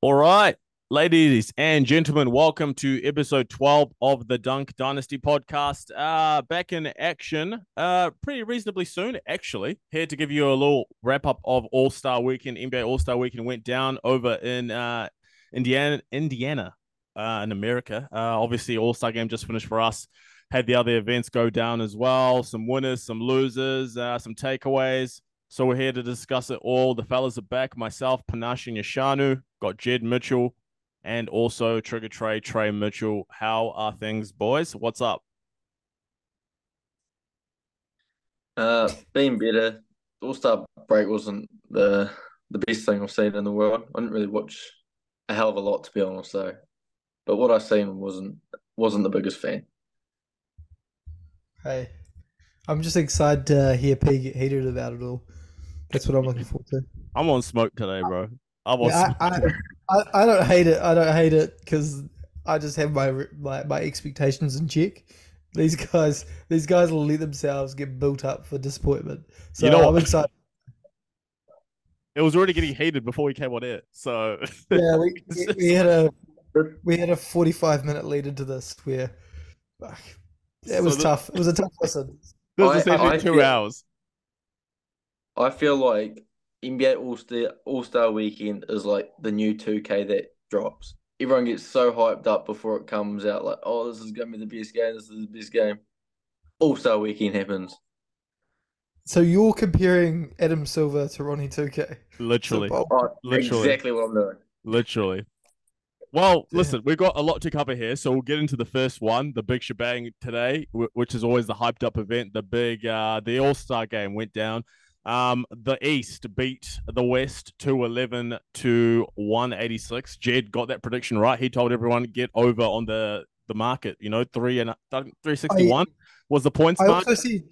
All right, ladies and gentlemen, welcome to episode 12 of the Dunk Dynasty podcast. Uh, back in action, uh, pretty reasonably soon, actually. Here to give you a little wrap up of All Star Weekend. NBA All Star Weekend went down over in uh, Indiana, Indiana, uh, in America. Uh, obviously, All Star game just finished for us. Had the other events go down as well. Some winners, some losers, uh, some takeaways. So we're here to discuss it all. The fellas are back. Myself, Panache and Yashanu. Got Jed Mitchell and also Trigger Trey, Trey Mitchell. How are things, boys? What's up? Uh, been better. All Star break wasn't the the best thing I've seen in the world. I didn't really watch a hell of a lot to be honest, though. But what I seen wasn't wasn't the biggest fan. Hey, I'm just excited to hear P get heated about it all. That's what I'm looking forward to. I'm on smoke today, bro. I'm on Yeah, I. I, I, I don't hate it. I don't hate it because I just have my, my my expectations in check. These guys, these guys will let themselves get built up for disappointment. So You know I'm what? excited. it was already getting heated before we came on air. So Yeah, we, we, we had a we had a 45 minute lead into this where ah, it So was the- tough. It was a tough listen. this I- is essentially I two feel- hours. I feel like NBA All Star All Star Weekend is like the new two K that drops. Everyone gets so hyped up before it comes out, like, oh, this is gonna be the best game. This is the best game. All Star Weekend happens. So you're comparing Adam Silver to Ronnie 2K. Literally. So, Oh, Literally. exactly what I'm doing. Literally. Well, Yeah. listen, we've got a lot to cover here, so we'll get into the first one, the big shebang today, which is always the hyped up event. The big, uh, the All Star game went down. Um, the East beat the West 211 to 186. Jed got that prediction right. He told everyone get over on the the market. You know, three and 361 was the points I mark. also see.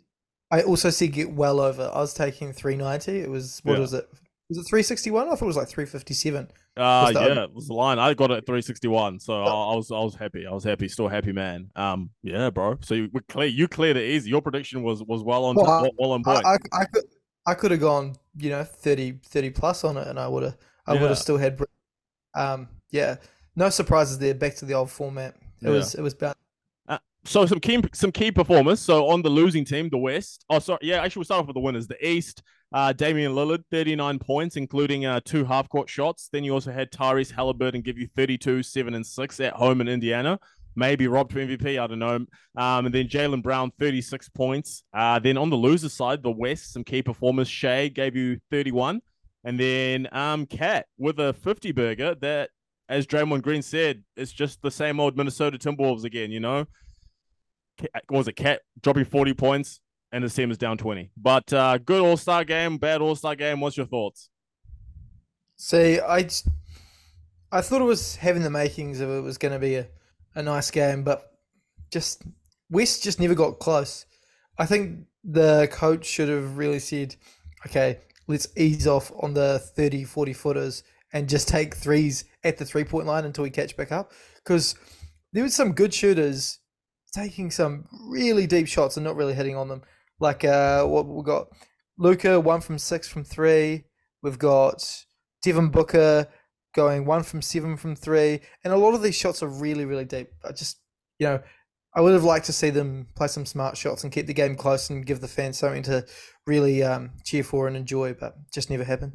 I also see get well over. I was taking 390. It was what Yeah. was it? Was it 361? I thought it was like 357. Uh, Was yeah, over- it was the line. I got it at 361, so I, I was I was happy. I was happy, still happy, man. Um, yeah, bro. So you clear, you cleared it easy. Your prediction was was well on Well, top, I- well, on I, point. I, I could I could have gone, you know, 30, 30 plus on it, and I would have I would have still had. Um, yeah, no surprises there. Back to the old format. It Yeah. was it was bound. So some key some key performers. So on the losing team, the West. Oh, sorry. Yeah, actually, we'll start off with the winners. The East, uh, Damian Lillard, 39 points, including uh, two half court shots. Then you also had Tyrese Halliburton give you 32, 7, and 6 at home in Indiana. Maybe robbed to MVP, I don't know. Um, and then Jaylen Brown, 36 points. Uh, then on the loser side, the West, some key performers. Shai gave you 31. And then um, KAT with a 50 burger that, as Draymond Green said, it's just the same old Minnesota Timberwolves again, you know? What was it? KAT dropping 40 points and the team is down 20. But uh, good All Star game, bad All Star game. What's your thoughts? See, I I thought it was having the makings of it was going to be a, a nice game, but just West just never got close. I think the coach should have really said, okay, let's ease off on the 30, 40 footers and just take threes at the three point line until we catch back up. Because there was some good shooters taking some really deep shots and not really hitting on them. Like uh, what we got Luka, one from six from three. We've got Devin Booker going one from seven from three, and a lot of these shots are really, really deep. I just, you know, I would have liked to see them play some smart shots and keep the game close and give the fans something to really um, cheer for and enjoy, but just never happened.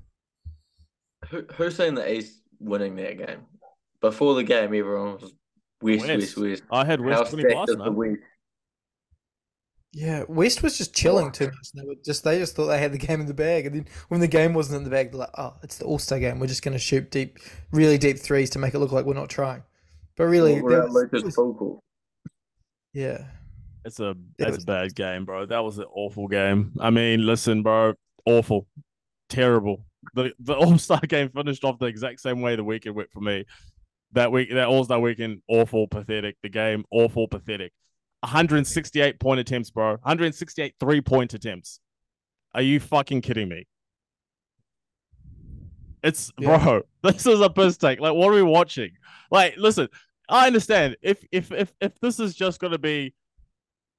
Who who's seen the East winning that game? Before the game, everyone was West, West. West, West. I had How West 20 stacked plus, the man. West? Yeah, West was just chilling too much. They were just they just thought they had the game in the bag, and then when the game wasn't in the bag, they're like, "Oh, it's the All Star game. We're just going to shoot deep, really deep threes to make it look like we're not trying." But really, We're was- Luka's was- full yeah, It's a Yeah, that's it a bad game, bro. That was an awful game. I mean, listen, bro, awful, terrible. The the All Star game finished off the exact same way the weekend went for me. That week, that All Star weekend, awful, pathetic. The game, awful, pathetic. 168 point attempts, bro. 168 three point attempts. Are you fucking kidding me? It's Yeah. bro. This is a piss take. Like, what are we watching? Like, listen, I understand if if if if this is just gonna be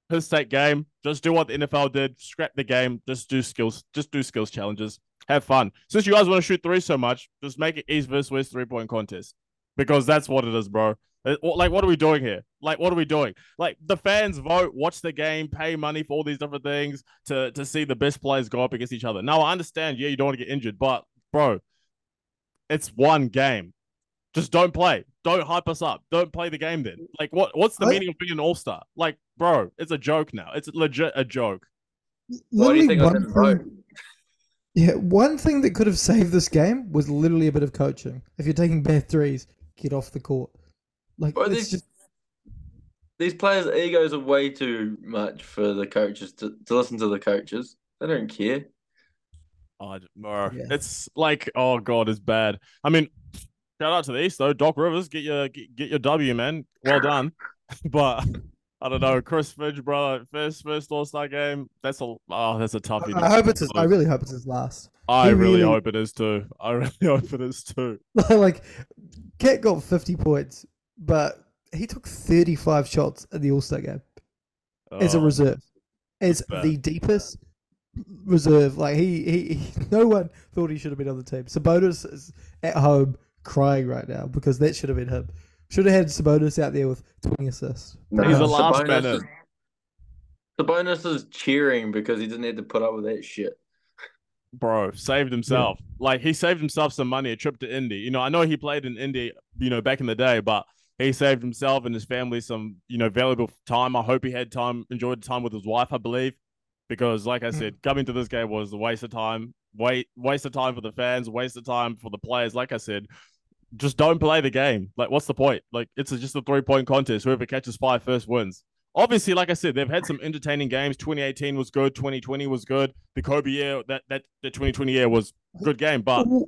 his take game, just do what the NFL did, scrap the game, just do skills, just do skills challenges. Have fun. Since you guys want to shoot three so much, just make it East versus West three point contest because that's what it is, bro. Uh, Like, what are we doing here? Like, what are we doing? Like, the fans vote, watch the game, pay money for all these different things to to see the best players go up against each other. Now, I understand, yeah, you don't want to get injured, but bro, it's one game. Just don't play. Don't hype us up. Don't play the game then. Like, what? What's the I- meaning of being an all star? Like, bro, it's a joke now. It's legit a joke. Why do you think I one thing- Yeah, one thing that could have saved this game was literally a bit of coaching. If you're taking bad threes, get off the court. Like Bro, it's these, just these players' egos are way too much for the coaches to, to listen to the coaches. They don't care. Oh, bro, Yeah. it's like, oh god, it's bad. I mean, shout out to the East though. Doc Rivers, get your get, get your W, man. Well done. but I don't know, Chris Finch, brother, first first All Star game. That's a oh, that's a toughie. I hope it's his, I really hope it's his last. I really really- hope it is too. I really hope it is too. like KAT got 50 points, but he took 35 shots at the All-Star game as a Oh, reserve. As the deepest reserve. Like he, he, he no one thought he should have been on the team. Sabonis is at home crying right now because that should have been him. Should have had Sabonis out there with 20 assists. No, He's the last Sabonis man in. is- Sabonis is cheering because he didn't have to put up with that shit. bro, saved himself. Like he saved himself some money, a trip to Indy. You know, I know he played in Indy, you know, back in the day, but he saved himself and his family some, you know, valuable time. I hope he had time, enjoyed the time with his wife, I believe. Because like I Mm. said, coming to this game was a waste of time. Wait, waste of time for the fans, waste of time for the players. Like I said, just don't play the game. Like, what's the point? Like, it's just a three point contest. Whoever catches five first wins. Obviously, like I said, they've had some entertaining games. 2018 was good. 2020 was good. The Kobe year, that that the 2020 year was good game. But what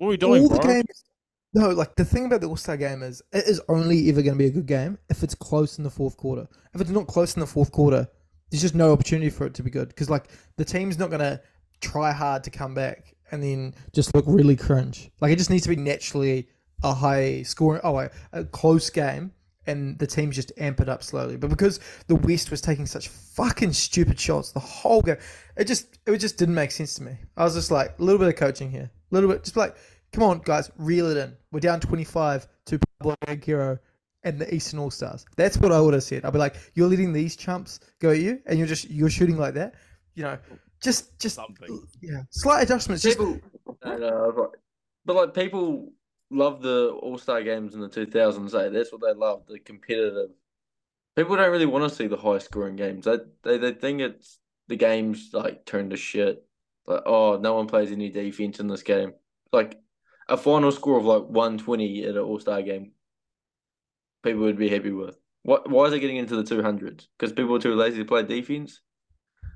are we doing, all bro? games. No, like the thing about the All Star game is it is only ever going to be a good game if it's close in the fourth quarter. If it's not close in the fourth quarter, there's just no opportunity for it to be good because like the team's not going to try hard to come back and then just look really cringe. Like it just needs to be naturally a high scoring, oh, wait, a close game, and the teams just amp it up slowly. But because the West was taking such fucking stupid shots the whole game, it just it just didn't make sense to me. I was just like a little bit of coaching here, a little bit, just like, come on, guys, reel it in. We're down twenty five to Paolo Banchero and the Eastern All Stars. That's what I would have said. I'd be like, you're letting these chumps go at you, and you're just you're shooting like that. You know, just just Something. yeah, slight adjustments. People, know, right. but like people love the All Star games in the two thousands. Eh? That's what they love, the competitive. People don't really want to see the high scoring games. They they they think it's the game's like turned to shit. Like oh, no one plays any defense in this game. Like a final score of like one twenty at an All Star game. People would be happy with. What? Why is it getting into the two hundreds? Because people are too lazy to play defense.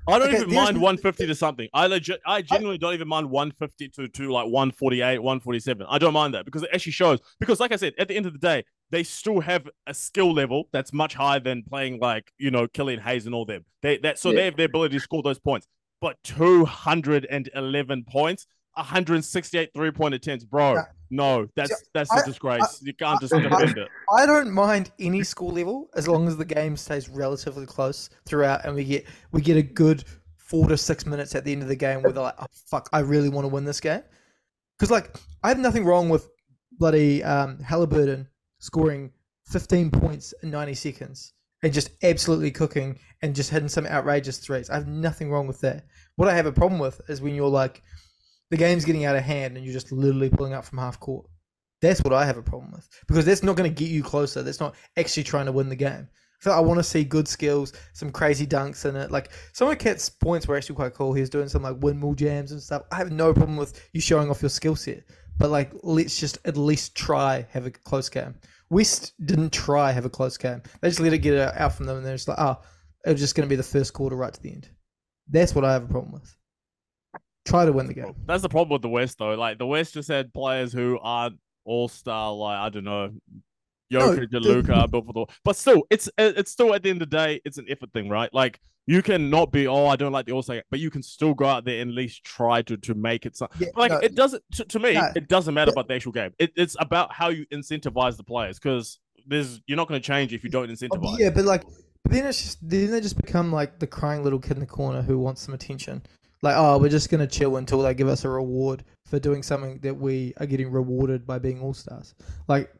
I don't Okay, even mind 150 to something. I legit, I genuinely don't even mind 150 to, to like 148, 147. I don't mind that because it actually shows. Because, like I said, at the end of the day, they still have a skill level that's much higher than playing like you know Killian Hayes and all them. They that so Yeah. they have the ability to score those points. But 211 points, 168 three point attempts, bro. Yeah. No, that's that's I- a disgrace. you can't just I- defend it. I don't mind any school level as long as the game stays relatively close throughout, and we get we get a good four to six minutes at the end of the game where they're like, "Oh fuck, I really want to win this game." Because like I have nothing wrong with bloody um, Halliburton scoring 15 points in 90 seconds and just absolutely cooking and just hitting some outrageous threes. I have nothing wrong with that. What I have a problem with is when you're like, the game's getting out of hand and you're just literally pulling up from half court. That's what I have a problem with because that's not going to get you closer. That's not actually trying to win the game. I I want to see good skills, some crazy dunks in it. Like some of KAT's points were actually quite cool. He was doing some like windmill jams and stuff. I have no problem with you showing off your skill set, but like let's just at least try have a close game. West didn't try have a close game. They just let it get out from them, and they're just like, oh, it was just going to be the first quarter right to the end. That's what I have a problem with. Try to win the game. That's the problem with the West, though. Like the West just had players who aren't all star. Like I don't know, No, Jokic and Luka built for the. But still, it's it's still at the end of the day, it's an effort thing, right? Like you can not be, oh, I don't like the All Star, but you can still go out there and at least try to to make it. So, Yeah, like no, it doesn't to, to me, No. it doesn't matter Yeah. about the actual game. It, it's about how you incentivize the players because there's you're not going to change if you don't Oh, incentivize. yeah, but like, but then it's just then they just become like the crying little kid in the corner who wants some attention. Like, oh, we're just gonna chill until they give us a reward for doing something that we are getting rewarded by being all stars. Like,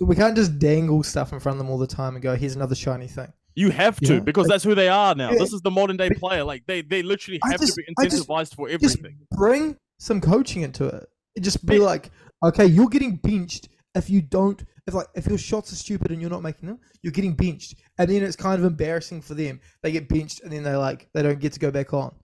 we can't just dangle stuff in front of them all the time and go, "Here's another shiny thing." You have to Yeah. because that's who they are now. Yeah. This is the modern day player. Like they, they literally have just- to be incentivized for Just everything. bring some coaching into it. Just be Yeah. like, okay, you're getting benched if you don't. If like if your shots are stupid and you're not making them, you're getting benched, and then it's kind of embarrassing for them. They get benched and then they like they don't get to go back on.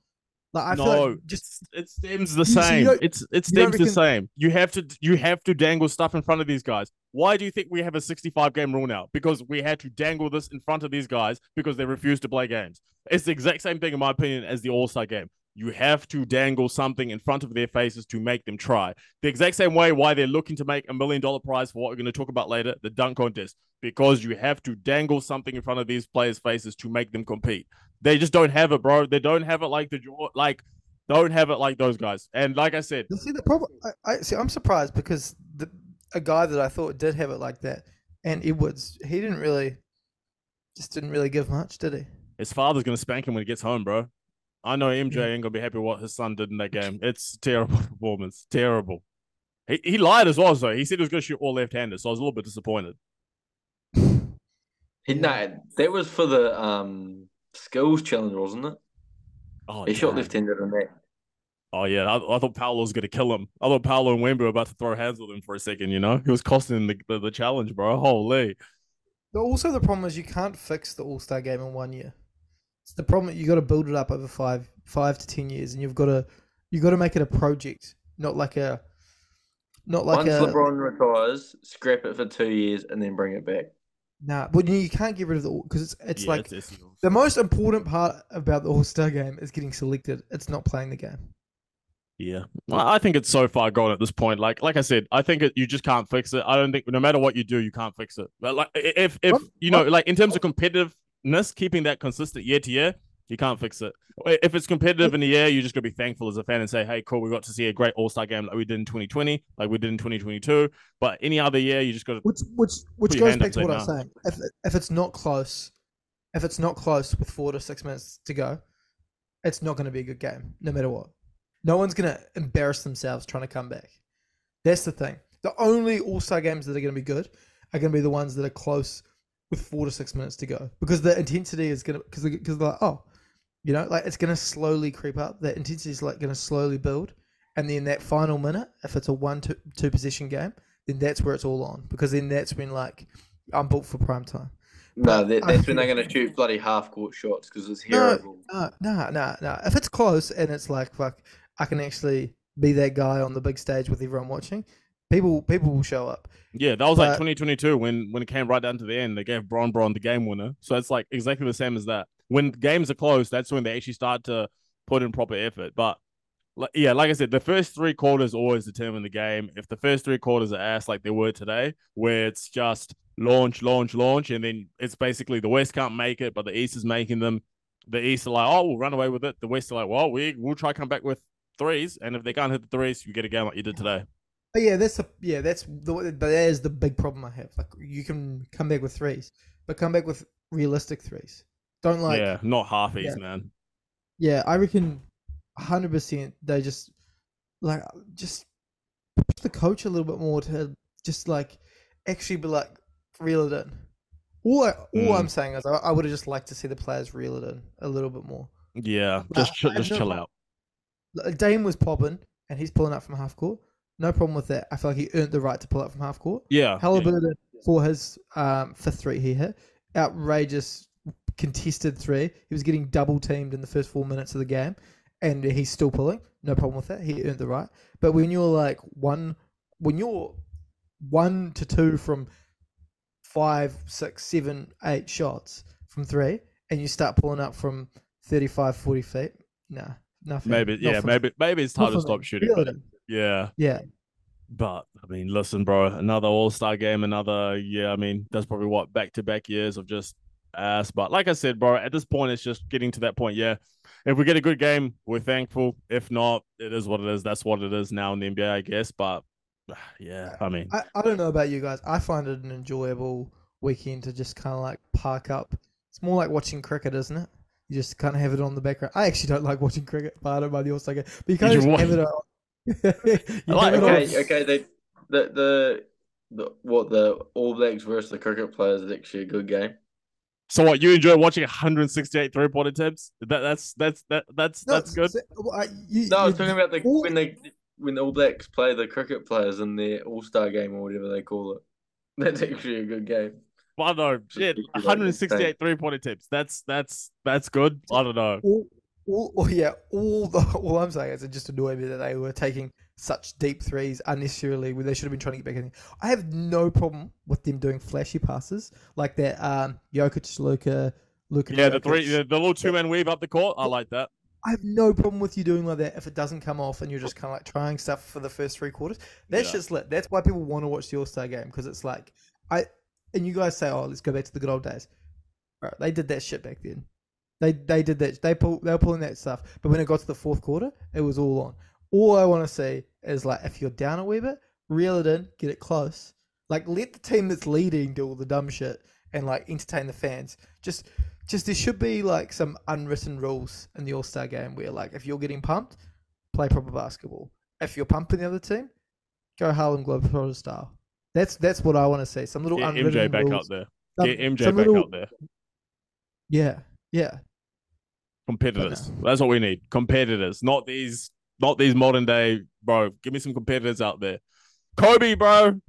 Like I no, like just it stems the so same. don't- it's it stems the same. You have to you have to dangle stuff in front of these guys. Why do you think we have a 65 game rule now? Because we had to dangle this in front of these guys because they refused to play games. It's the exact same thing in my opinion as the All Star game. You have to dangle something in front of their faces to make them try. The exact same way why they're looking to make a million dollar prize for what we're going to talk about later, the dunk contest, because you have to dangle something in front of these players' faces to make them compete. They just don't have it, bro. They don't have it like the like don't have it like those guys. And like I said, You see the problem. I, I see. I'm surprised because the a guy that I thought did have it like that, and Edwards, he didn't really, just didn't really give much, did he? his father's gonna spank him when he gets home, bro. I know MJ ain't gonna be happy what his son did in that game. It's terrible performance. Terrible. He he lied as well, so he said he was gonna shoot all left handed, so I was a little bit disappointed. He, nah, that was for the um skills challenge, wasn't it? Oh, He shot left-handed in that. Oh yeah, I, I thought Paolo was gonna kill him. I thought Paolo and Wemby were about to throw hands with him for a second. You know, he was costing the the, the challenge, bro. Holy. But also the problem is you can't fix the All Star game in one year. It's the problem. that You got to build it up over five five to ten years, and you've got to you got to make it a project, not like a not like Once a LeBron retires, scrap it for two years and then bring it back. nah. But you, you can't get rid of the because it's it's Yeah, like it's- it's- the most important part about the All Star game is getting selected. It's not playing the game. Yeah, Well, I think it's so far gone at this point. Like, like I said, I think it, you just can't fix it. I don't think no matter what you do, you can't fix it. But like, if if What- you know, like in terms of competitiveness, keeping that consistent year to year, you can't fix it. If it's competitive in the year, you're just gonna be thankful as a fan and say, "Hey, cool, we got to see a great All Star game like we did in 2020, like we did in 2022." But any other year, you just got to Which which which goes back to what say I'm saying. If if it's not close, if it's not close with four to six minutes to go, it's not going to be a good game, no matter what. No one's going to embarrass themselves trying to come back. That's the thing. The only All Star games that are going to be good are going to be the ones that are close with four to six minutes to go, because the intensity is going to because because they're like oh, you know, like it's going to slowly creep up. The intensity is like going to slowly build, and then that final minute, if it's a one two, two position game, then that's where it's all on because then that's when like I'm booked for prime time. No, that, I that's when they're going to shoot bloody half court shots because it's No, terrible. no, nah, nah, nah. If it's close and it's like fuck, I can actually be that guy on the big stage with everyone watching. People, people will show up. Yeah, that was like 2022 when when it came right down to the end. They gave Bron Bron the game winner. So it's like exactly the same as that. When games are close, that's when they actually start to put in proper effort. But like, yeah, like I said, the first three quarters always determine the game. If the first three quarters are ass like they were today, where it's just launch, launch, launch, and then it's basically the West can't make it, but the East is making them. The East are like, oh, we'll run away with it. The West are like, well, we we'll try come back with threes, and if they can't hit the threes, you get a game like you did today. But yeah, that's the yeah, that's the but that is the big problem I have. Like you can come back with threes, but come back with realistic threes. Don't like yeah, not half ease, Yeah. man. Yeah, I reckon hundred percent they just like just push the coach a little bit more to just like actually be like reel it in. All I, all Mm. I'm saying is I, I would have just liked to see the players reel it in a little bit more. Yeah, just ch- just chill out. Dame was popping and he's pulling up from half court. No problem with that. I feel like he earned the right to pull up from half court. Yeah, yeah. Halliburton for his um, fifth three he hit. Outrageous contested three. He was getting double teamed in the first four minutes of the game, and he's still pulling. No problem with that. He earned the right. But when you're like one, when you're one to two from five, six, seven, eight shots from three, and you start pulling up from 35, 40 feet, nah, nothing. maybe Not yeah, me. maybe maybe it's Not time to stop shooting. Reel it But in. yeah, Yeah, but I mean, listen, bro, another All Star game, another yeah. I mean, that's probably what back to back years of just ass. But like I said, bro, at this point, it's just getting to that point. Yeah, if we get a good game, we're thankful. If not, it is what it is. That's what it is now in the NBA, I guess. But yeah, I mean, I, I don't know about you guys. I find it an enjoyable weekend to just kind of like park up. It's more like watching cricket, isn't it? You just kind of have it on the background. I actually don't like watching cricket, but I don't mind the All Star game. But you kind of have it on. You like- have it on- Okay, okay. They, the the the what the All Blacks versus the cricket players is actually a good game. So what? You enjoy watching 168 three point attempts? That that's that's that that's No, that's good. so- well, I- you- No, I was talking about the all- when they when the All Blacks play the cricket players in their All Star game or whatever they call it. That's actually a good game. I don't know. Shit, you like the 168 three point attempts. That's that's that's good. I don't know. all, all, all, yeah, all the all I'm saying is it just annoyed me that they were taking such deep threes unnecessarily when they should have been trying to get back in. I have no problem with them doing flashy passes like that. Um, Jokic, Luka, Luka. Yeah, the three, the, the little two man weave up the court. I like that. I have no problem with you doing like that if it doesn't come off and you're just kind of like trying stuff for the first three quarters. That's Yeah. just lit. That's why people want to watch the All Star game because it's like I and you guys say, oh, let's go back to the good old days. Bro, they did that shit back then. They they did that. They pull they were pulling that stuff. But when it got to the fourth quarter, it was all on. All I want to see is like if you're down a wee bit, reel it in, get it close. Like let the team that's leading do all the dumb shit and like entertain the fans. Just just there should be like some unwritten rules in the All Star game where like if you're getting pumped, play proper basketball. If you're pumping the other team, go Harlem Globetrotters style. That's that's what I want to see. Some little Get unwritten MJ back rules. up there. Get MJ some back little- up there. Yeah, yeah. Competitors. That's what we need. Competitors, not these, not these modern day, bro. Give me some competitors out there. Kobe, bro.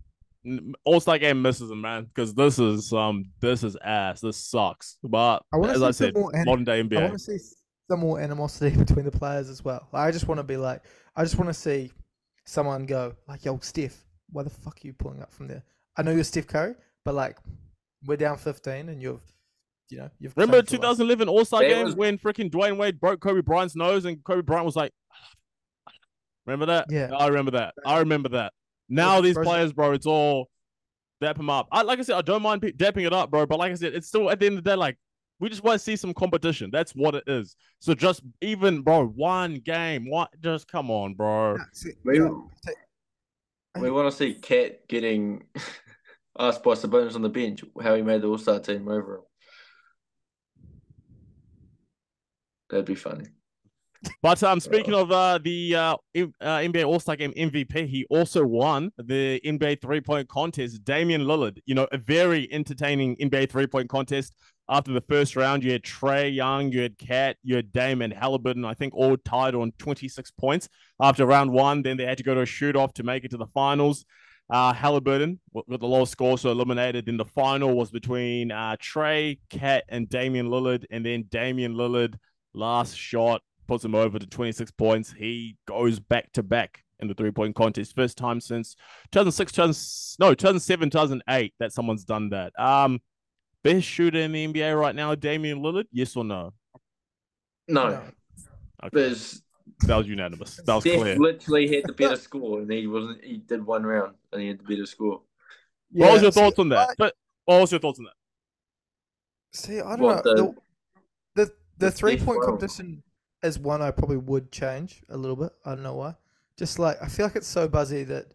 All Star game misses him, man, because this is um, this is ass. This sucks. But I as I said, modern day NBA. I want to see some more animosity between the players as well. Like, I just want to be like, I just want to see someone go like, "Yo, Steph, why the fuck are you pulling up from there?" I know you're Steph Curry, but like, we're down 15, and you've, you know, you've Remember come to us. 2011 All Star That game was- when freaking Dwyane Wade broke Kobe Bryant's nose and Kobe Bryant was like, remember that? Yeah. I remember that. I remember that. Now these Bro- players, bro, it's all dap them up. I like I said, I don't mind pe- dapping it up, bro. But like I said, it's still at the end of the day, like we just want to see some competition. That's what it is. So just even, bro, one game, what? Just come on, bro. Nah, see- We- yeah, We want to see KAT getting asked by Sabonis on the bench how he made the All Star team over him. That'd be funny. But um, speaking of uh, the uh, uh, NBA All Star Game MVP, he also won the NBA three point contest. Damian Lillard, you know, a very entertaining NBA three point contest. After the first round, you had Trae Young, you had KAT, you had Dame and Halliburton. I think all tied on twenty six points after round one. Then they had to go to a shoot off to make it to the finals. Uh, Halliburton with the lowest score, so eliminated. Then the final was between uh, Trae, KAT, and Damian Lillard, and then Damian Lillard last shot puts him over to 26 points. He goes back to back in the three point contest. First time since 2006, 2000, no, 2007, 2008 that someone's done that. Um, best shooter in the NBA right now, Damian Lillard. Yes or no? No, no. Okay, there's that was unanimous. That was Steph clear. literally had the better score, and he wasn't. He did one round, and he had the better score. what was your see, thoughts on that? I- But what was your thoughts on that? See, I don't What, know. the- The three point competition is one I probably would change a little bit. I don't know why. Just like I feel like it's so buzzy that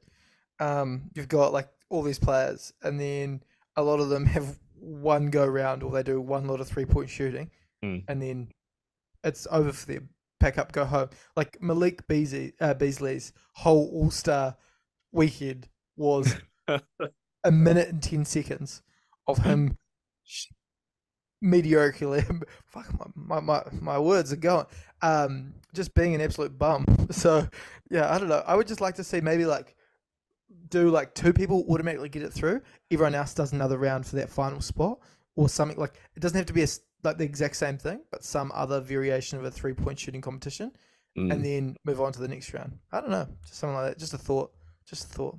um you've got like all these players and then a lot of them have one go round or they do one lot of three point shooting Mm. and then it's over for them. Pack up, go home. Like Malik Beasley, uh, Beasley's whole All Star weekend was a minute and ten seconds of him mediocrely. Fuck my, my my my words are going. Um, just being an absolute bum. So yeah, I don't know. I would just like to see maybe like do like two people automatically get it through. Everyone else does another round for that final spot or something like it doesn't have to be a like the exact same thing, but some other variation of a three point shooting competition, Mm. and then move on to the next round. I don't know, just something like that. Just a thought. Just a thought.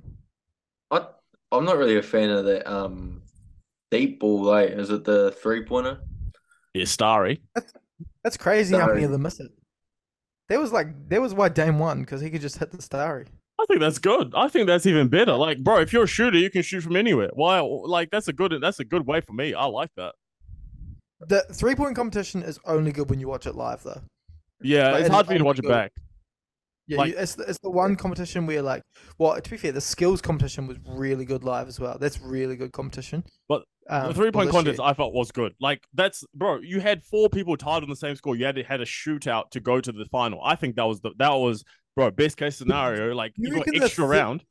I I'm not really a fan of that um deep ball. Like, is it the three pointer? Yeah, Starry. That's that's crazy how many of them miss it. There was like there was why Dame won because he could just hit the starry. I think that's good. I think that's even better. Like, bro, if you're a shooter, you can shoot from anywhere. Why? Like, that's a good. That's a good way for me. I like that. The three point competition is only good when you watch it live though. Yeah, Like, it's it hard for you to only watch it back. Yeah, Like- you, it's the, it's the one competition where like, well, to be fair, the skills competition was really good live as well. That's really good competition. But um, the three point contest I felt was good. Like that's bro, you had four people tied on the same score. You had to had a shootout to go to the final. I think that was the that was bro best case scenario. Like You you got extra round.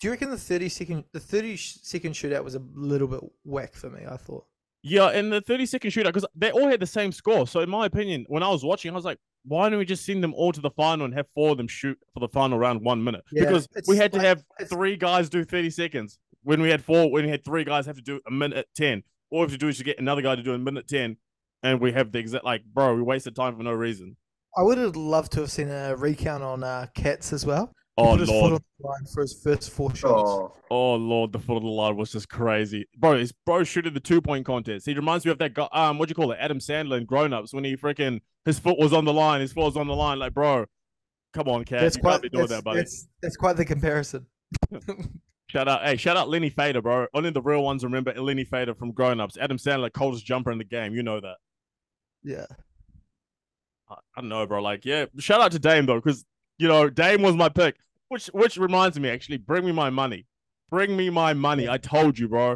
Do you reckon the thirty second the thirty second shootout was a little bit whack for me? I thought. Yeah, and the 30 second shootout, because they all had the same score. So, in my opinion, when I was watching, I was like, why don't we just send them all to the final and have four of them shoot for the final round one minute? Yeah, because we had to have three guys do 30 seconds. When we had four, when we had three guys have to do a minute 10. All we have to do is to get another guy to do a minute 10. And we have the exact, like, bro, we wasted time for no reason. I would have loved to have seen a recount on uh, KAT's as well. He Oh, put his foot Lord. on the line for his first four shots. Oh, Oh, Lord. The foot of the line was just crazy. Bro, his bro shooting the two point contest. He reminds me of that guy, um, what do you call it? Adam Sandler in Grown Ups when he freaking, his foot was on the line. His foot was on the line. Like, bro, come on, KAT. that's you quite can't be doing that, buddy. that's, that's quite the comparison. Shout out, hey, shout out Lenny Feder, bro. Only the real ones remember Lenny Feder from Grown Ups. Adam Sandler, coldest jumper in the game. You know that. yeah. I, I don't know, bro. Like, yeah, shout out to Dame though, because you know Dame was my pick. Which, which reminds me, actually, bring me my money. Bring me my money. I told you, bro.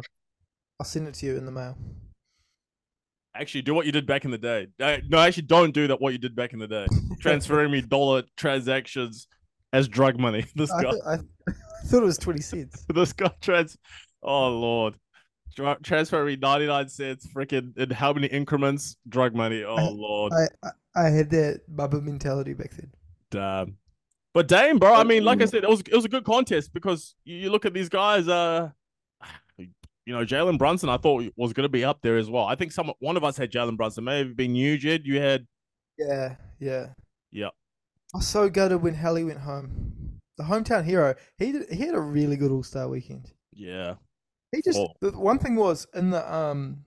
I'll send it to you in the mail. Actually, do what you did back in the day. Uh, No, actually, don't do that. What you did back in the day, transferring me dollar transactions as drug money. This guy, I, I thought it was twenty cents. this guy trans. Oh lord, Tra- transfer me ninety nine cents. Freaking in how many increments? Drug money. Oh I- lord, I, I I had that bubble mentality back then. damn. But Dame, bro. I mean, like I said, it was it was a good contest because you, you look at these guys. Uh, you know, Jalen Brunson. I thought was going to be up there as well. I think some one of us had Jalen Brunson. Maybe it been you, Jed. You had Yeah, yeah. yeah. I was so gutted when Hallie went home. The hometown hero. He did, he had a really good All Star weekend. yeah. He just Oh. the one thing was in the um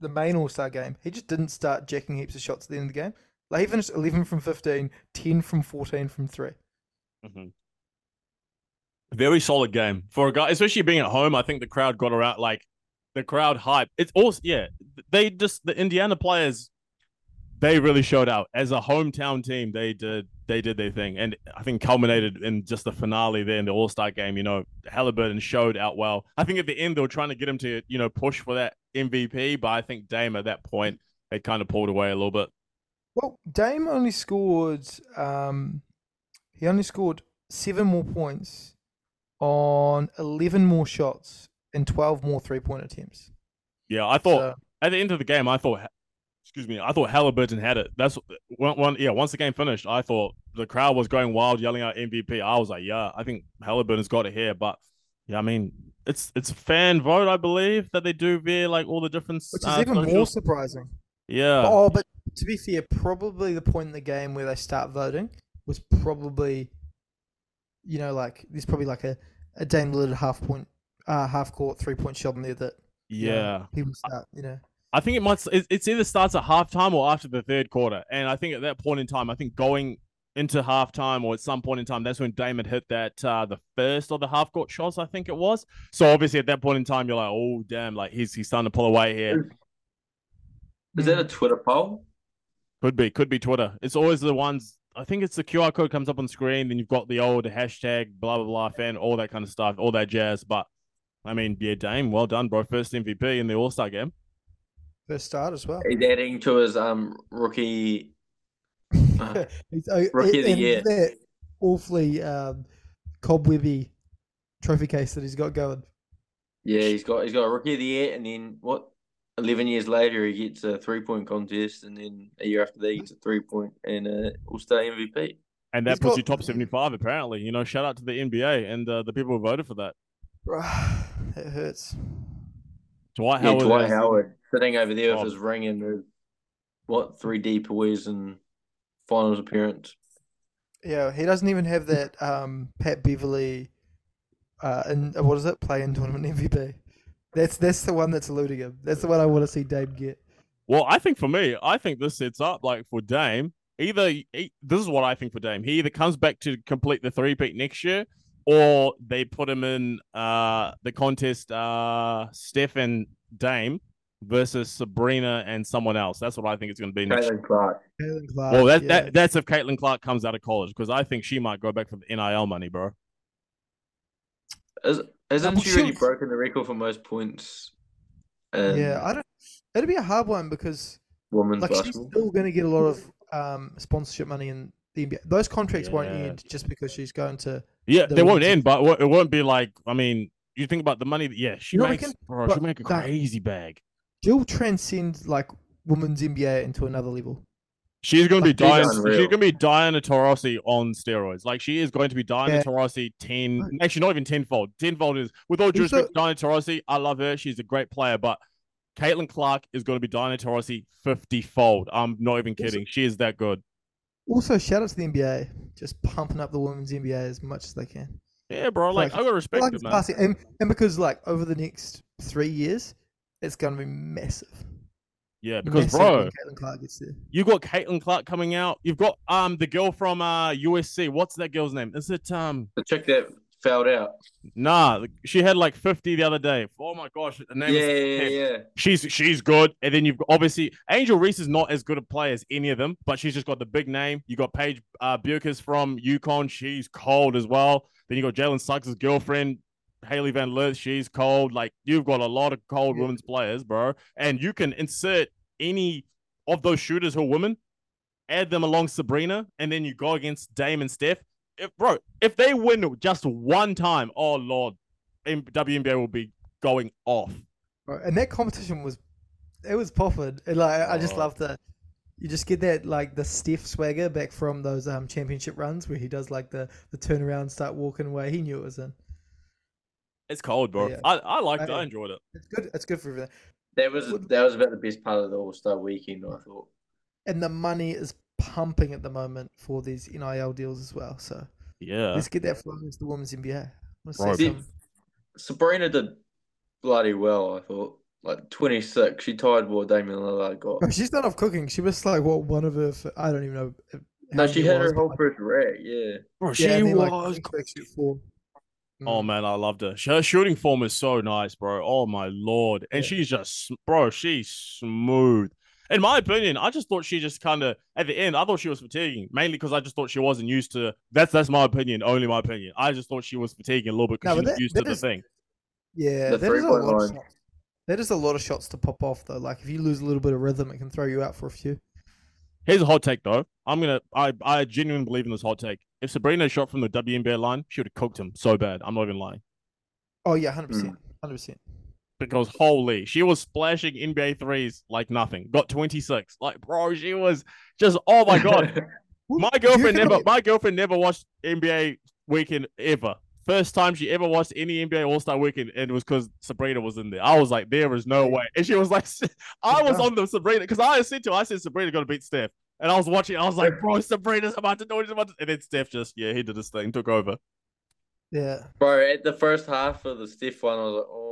the main All Star game, he just didn't start jacking heaps of shots at the end of the game. Like he finished eleven from 15, 10 from fourteen from three. Mhm. Very solid game for a guy, especially being at home. I think the crowd got around, like the crowd hype. It's also yeah, they just the Indiana players, they really showed out as a hometown team. They did they did their thing, and I think culminated in just the finale there in the All Star game. You know, Halliburton showed out well. I think at the end they were trying to get him to you know push for that MVP, but I think Dame at that point had kind of pulled away a little bit. Well, Dame only scored um he only scored seven more points on eleven more shots and twelve more three point attempts. Yeah, I thought So, at the end of the game, I thought, excuse me, I thought Halliburton had it. That's one, one. Yeah, once the game finished, I thought the crowd was going wild, yelling out MVP. I was like, yeah, I think Halliburton's got it here. But yeah, I mean, it's it's fan vote, I believe, that they do via like all the different. which is uh, even more surprising. Yeah, Oh, but to be fair, probably the point in the game where they start voting was probably, you know, like there's probably like a, a Dame Lillard half point, uh, half court three point shot in there that you know, yeah. people start, you know. I think it might. It's either starts at halftime or after the third quarter. And I think at that point in time, I think going into halftime or at some point in time, that's when Damon hit that uh, the first of the half court shots. I think it was. So obviously at that point in time, you're like, oh damn, like he's he's starting to pull away here. is that a Twitter poll? Could be, could be Twitter. It's always the ones. I think it's the QR code comes up on screen. Then you've got the old hashtag blah blah blah fan, all that kind of stuff, all that jazz. But I mean, yeah, Dame, well done, bro. First MVP in the All Star game. First start as well. He's adding to his um rookie. Uh, He's- oh, Rookie of the year. That awfully um, cobwebby trophy case that he's got going. yeah, he's got he's got a rookie of the year, and then what? Eleven years later, he gets a three point contest, and then a year after that, he gets a three point and a All Star MVP. And that He's puts got- you top 75, apparently. You know, shout out to the NBA and uh, the people who voted for that. it hurts. Dwight Yeah, Howard. Dwight has- Howard sitting over there Oh. with his ring and what three DPOYs and finals appearance. Yeah, he doesn't even have that um, Pat Beverley. Uh, and uh, what is it? Play in tournament MVP. That's that's the one that's eluding him. That's the one I want to see Dame get. Well, I think for me, I think this sets up like for Dame. Either he, this is what I think for Dame. He either comes back to complete the three peat next year, or they put him in uh the contest. Uh, Steph and Dame versus Sabrina and someone else. That's what I think it's going to be next. Caitlin Clark. Caitlin Clark. Well, that, yeah. that that's if Caitlin Clark comes out of college because I think she might go back for the NIL money, bro. Is, hasn't she she already broken the record for most points? In yeah, I don't. It'd be a hard one because women's like she's still going to get a lot of um, sponsorship money in the NBA. Those contracts won't end just because she's going to. Yeah, The they won't women's- end, but it won't be like. I mean, you think about the money. that- Yeah, she You know, makes, can- bro. She make a that- crazy bag. She'll transcend like women's NBA into another level. She's going to be Like, she's Diana. She's unreal. going to be Diana Taurasi on steroids. Like she is going to be Diana Yeah. Taurasi ten. Right. Actually, not even tenfold. Tenfold is with all due Also- respect, Diana Taurasi. I love her. She's a great player, but Caitlin Clark is going to be Diana Taurasi fifty-fold. I'm not even Also- kidding. She is that good. Also, shout out to the NBA, just pumping up the women's NBA as much as they can. Yeah, bro. Like, Like- I got respect like it, man. and, and because like over the next three years, it's going to be massive. Yeah, because massive bro, Caitlin Clark gets there. You got Caitlin Clark coming out. You've got um the girl from uh USC. What's that girl's name? Is it um The chick that fouled out. nah? She had like fifty the other day. Oh my gosh, the name Yeah, is yeah, yeah. She's she's good, and then you've got obviously Angel Reese is not as good a player as any of them, but she's just got the big name. You got Paige uh, Bueckers from UConn. She's cold as well. Then you got Jalen Suggs' girlfriend, Hailey Van Lith. She's cold. Like you've got a lot of cold Yeah. women's players, bro. And you can insert any of those shooters who are women, add them along Sabrina, and then you go against Dame and Steph. If bro, if they win just one time, oh lord, WNBA will be going off. And that competition was, it was popping. And like I just Oh. love the, you just get that like the Steph swagger back from those um championship runs where he does like the the turnaround, start walking away. He knew it was in. It's cold, bro. Yeah. I, I liked it. I- I enjoyed it. It's good. It's good for everything. That was that was about the best part of the All Star weekend. I thought. And the money is pumping at the moment for these NIL deals as well. So Yeah. let's get that flowing into the women's NBA. Let's Right. see Did, some. Sabrina did bloody well. I thought like twenty six. She tied what Damian Lillard got. Bro, she's done off cooking. She missed like what one of her. I don't even know. No, she many had her but, whole like, first rack. Yeah. Bro, she yeah, and then, like, was. she could shoot four. Oh Mm. man, I loved her. Her shooting form is so nice, bro. Oh my lord, and Yeah. she's just, bro, she's smooth. In my opinion, I just thought she just kind of at the end. I thought she was fatiguing, mainly because I just thought she wasn't used to. That's that's my opinion, only my opinion. I just thought she was fatiguing a little bit No, because but she was used that to the thing. Yeah, The that is a three-point lot of shots. That is a lot of shots to pop off though. Like if you lose a little bit of rhythm, it can throw you out for a few. Here's a hot take though. I'm gonna, I, I genuinely believe in this hot take. If Sabrina shot from the WNBA line, she would have cooked him so bad. I'm not even lying. Oh yeah, hundred percent, hmm. hundred percent. because holy, she was splashing NBA threes like nothing. Got 26. Like, bro, she was just oh my god. My girlfriend never my girlfriend never watched NBA weekend ever. First time she ever watched any NBA All Star weekend, and it was because Sabrina was in there. I was like, there is no way. And she was like, I was on the Sabrina because I said to her, I said Sabrina gonna beat Steph. And I was watching, I was like, bro, Sabrina's about to do it. about And then Steph just, yeah, he did his thing, took over. Yeah. Bro, at the first half of the Steph one, I was like, oh,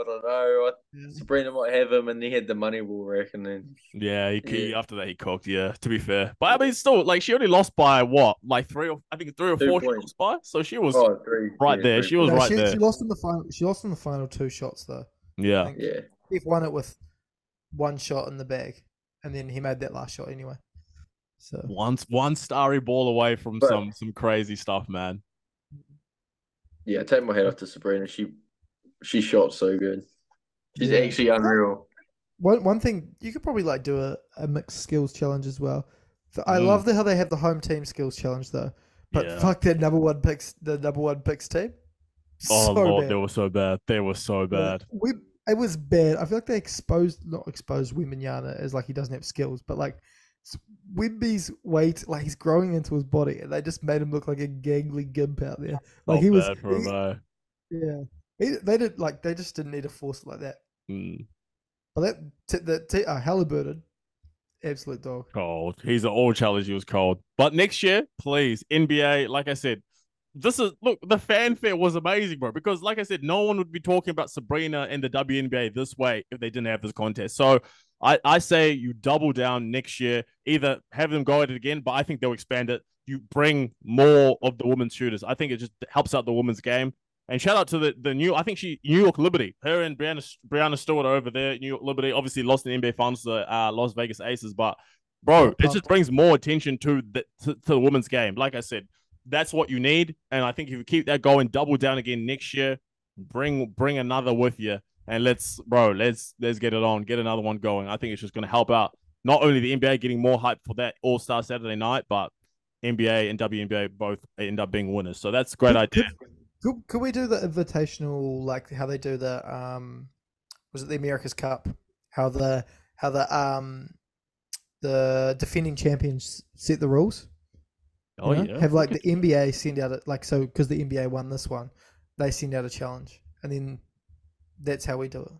I don't know. yeah. Sabrina might have him, and he had the money ball rack, and then Yeah, he, he Yeah. after that he cocked. Yeah, to be fair, but I mean, still, like she only lost by what, like three or I think three or Two four points. lost by. So she was oh, three, right yeah, there. three She was No, right she, there. she lost in the final. She lost in the final two shots though. yeah. Yeah, Steph won it with one shot in the bag, and then he made that last shot anyway. So one one starry ball away from But- some some crazy stuff, man. yeah. Take my head off to Sabrina. She she shot so good. She's Yeah. actually unreal. one one thing you could probably like do a, a mixed skills challenge as well. I Mm. love the, how they have the home team skills challenge though. But Yeah. fuck that number one picks the number one picks team. Oh So lord, bad. they were so bad. They were so bad. We it was bad. I feel like they exposed not exposed Wembanyama as like he doesn't have skills, but like Wimby's weight, like he's growing into his body, and they just made him look like a gangly gimp out there. Like Not he was, for he- him, yeah. He, they did like they just didn't need to force it like that. Mm, But that t- the t- uh, Halliburton, absolute dog. cold. He's an all challenge. He was cold. But next year, please, NBA. Like I said, this is look. The fanfare was amazing, bro. Because like I said, no one would be talking about Sabrina and the WNBA this way if they didn't have this contest. So I, I say you double down next year. Either have them go at it again, but I think they'll expand it. You bring more of the women's shooters. I think it just helps out the women's game. And shout out to the, the new, I think she New York Liberty. Her and Breanna Breanna Stewart are over there. New York Liberty obviously lost in the NBA Finals to uh, Las Vegas Aces, but bro, it just brings more attention to the to, to the women's game. Like I said, that's what you need, and I think if you keep that going, double down again next year, bring bring another with you, and let's bro, let's let's get it on, get another one going. I think it's just going to help out not only the NBA getting more hype for that All Star Saturday night, but NBA and WNBA both end up being winners. So that's a great idea. Could, could we do the invitational like how they do the um was it the America's Cup? How the how the um the defending champions set the rules? Oh you know? yeah. Have like the NBA send out a, like so because the NBA won this one, they send out a challenge, and then that's how we do it.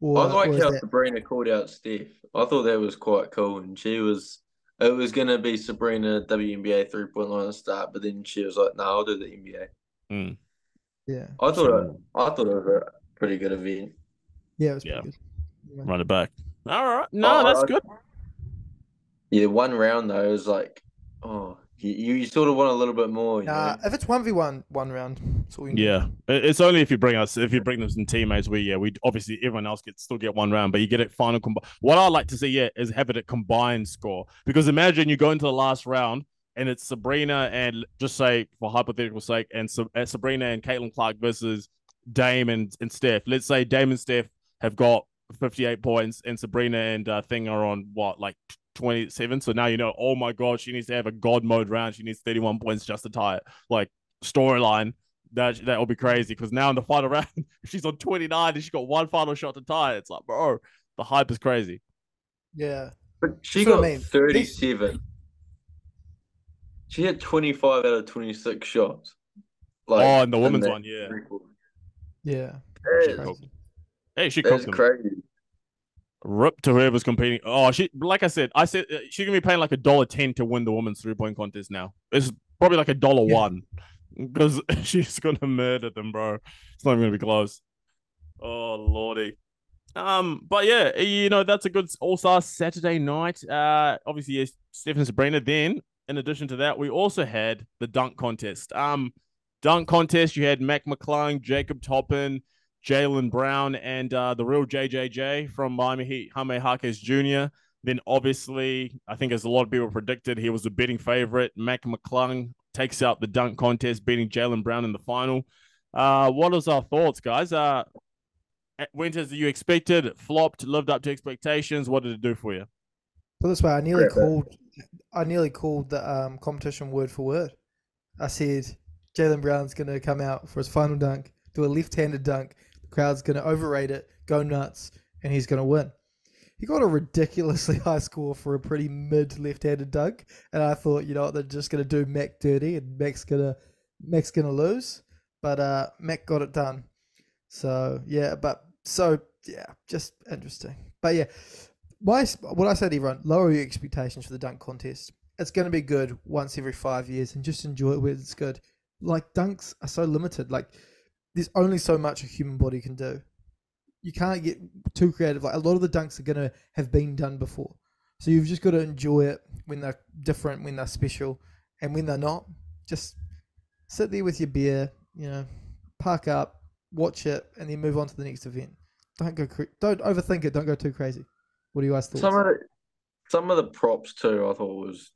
Or, I like how that- Sabrina called out Steph. I thought that was quite cool, and she was. It was gonna be Sabrina WNBA three point line to start, but then she was like, "No, I'll do the NBA." Mm. Yeah, I thought it, I thought it was a pretty good event. yeah, it was Yeah. pretty good. Run it back. All right. No, Oh, that's I- good. Yeah, one round though is like, oh, you, you sort of want a little bit more. You Nah, if it's one v one, one round, that's all we need. Yeah, It- it's only if you bring us if you bring them some teammates. We yeah, we obviously everyone else gets still get one round, but you get it final. Com- what I like to see yeah is have it a combined score because imagine you go into the last round and it's Sabrina and just say for hypothetical sake and uh, Sabrina and Caitlin Clark versus Dame and, and Steph. Let's say Dame and Steph have got 58 points and Sabrina and uh, Thing are on what like 27. So now you know, oh my god, she needs to have a god mode round. She needs 31 points just to tie it. Like storyline. That that will be crazy because now in the final round, she's on 29 and she's got one final shot to tie it, it's like, bro, the hype is crazy. yeah. But she That's what I got mean. 37. She hit 25 out of 26 shots. oh, and the in women's one, yeah. record. Yeah, That She is- cooked. Hey, she That's cooked crazy. Rip to whoever's competing. Oh, she like I said, I said uh, she's gonna be paying like a dollar ten to win the women's three point contest now. It's probably like a dollar Yeah. one because she's gonna murder them, bro. It's not even gonna be close. Oh lordy. Um, but yeah, you know that's a good All Star Saturday night. Uh, obviously, yes, Stephen Sabrina. Then, in addition to that, we also had the dunk contest. Um, dunk contest. You had Mac McClung, Jacob Toppin, Jaylen Brown, and uh, the real JJJ from Miami Heat, Jaime Jaquez Jr. Then, obviously, I think as a lot of people predicted, he was the betting favorite. Mac McClung takes out the dunk contest, beating Jaylen Brown in the final. Uh, what was our thoughts, guys? Uh, went as you expected, flopped, lived up to expectations. What did it do for you? Put it this way, I nearly Correct. called, I nearly called the um, competition word for word. I said Jaylen Brown's going to come out for his final dunk, do a left-handed dunk. The crowd's going to overrate it, go nuts, and he's going to win. He got a ridiculously high score for a pretty mid left-handed dunk, and I thought, you know, what, they're just going to do Mac dirty, and Mac's gonna Mac's gonna lose, but uh, Mac got it done. So yeah, but so yeah, just interesting. But yeah, my what I say to everyone: lower your expectations for the dunk contest. It's going to be good once every five years, and just enjoy it where it's good. Like dunks are so limited. Like there's only so much a human body can do. You can't get too creative. Like a lot of the dunks are going to have been done before, so you've just got to enjoy it when they're different, when they're special, and when they're not. Just sit there with your beer, you know, park up, watch it, and then move on to the next event. Don't go. Don't overthink it. Don't go too crazy. What do you guys think? Some of the some of the props too, I thought was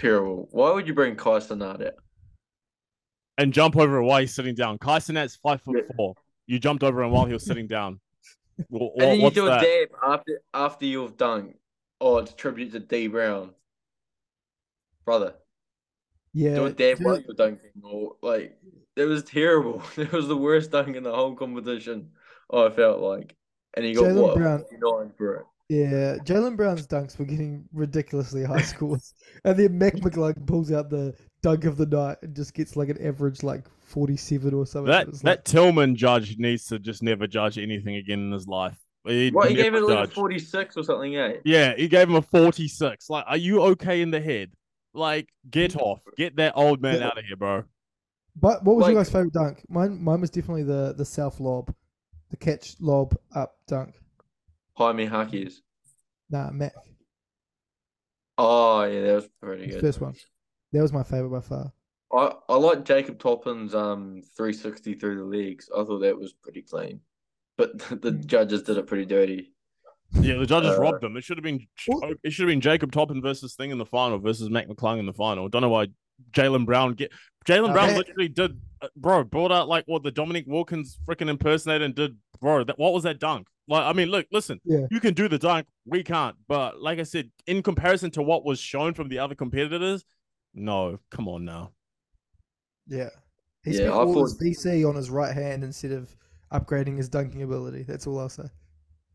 terrible. Why would you bring Kai Cenat out? And jump over while he's sitting down. Kai Cenat's five foot Yeah. four. You jumped over him while he was sitting down. Wh- And then you what's do a dab after after you've done. Oh, it's a tribute to Dee Brown, brother. yeah, do a dab do while it- you're dunking, or like it was terrible. It was the worst dunk in the whole competition. I felt like, and he got Jaylen what Brown- 59 for it. Yeah, Jaylen Brown's dunks were getting ridiculously high scores, and then Mac McClung pulls out the dunk of the night and just gets like an average like forty-seven or something. That that like, Tillman judge needs to just never judge anything again in his life. He What he gave never it like a 46 or something, eh? Yeah, he gave him a 46. Like, are you okay in the head? Like, get off. Get that old man Yeah. out of here, bro. but what was your guys' favorite dunk? Mine, mine was definitely the the self lob, the catch lob up dunk. Jaime Jaquez. Nah, Mac, Oh yeah, that was pretty good. first one. That was my favorite by far. I, I like Jacob Toppin's um 360 through the legs. I thought that was pretty clean, but the Mm. judges did it pretty dirty. Yeah, the judges Uh, robbed them. It should have been Well- it should have been Jacob Toppin versus Thing in the final versus Mac McClung in the final. Don't know why Jaylen Brown get Jaylen Brown Okay. literally did uh, bro brought out like what the Dominique Wilkins freaking impersonator and did bro that what was that dunk? Like I mean look listen Yeah. you can do the dunk we can't but like I said in comparison to what was shown from the other competitors no come on now Yeah. He Yeah, spent I all his thought- VC on his right hand instead of upgrading his dunking ability. That's all I'll say.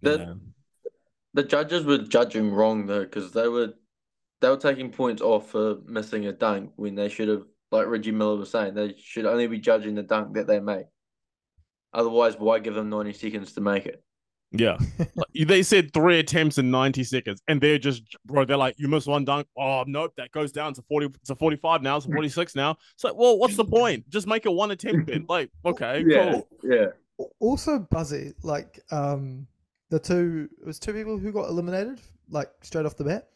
That- Yeah. The judges were judging wrong though, because they were they were taking points off for missing a dunk when they should have, like Reggie Miller was saying, they should only be judging the dunk that they make. Otherwise, why give them ninety seconds to make it? Yeah. They said three attempts in 90 seconds, and they're just, bro, they're like, you missed one dunk. Oh, nope, that goes down to 40, to 45 now, it's 46 now. It's like, well, what's the point? Just make it one attempt then. Like, okay, Yeah, cool. yeah. Also, Buzzy, like um, the two it was two people who got eliminated, like straight off the bat.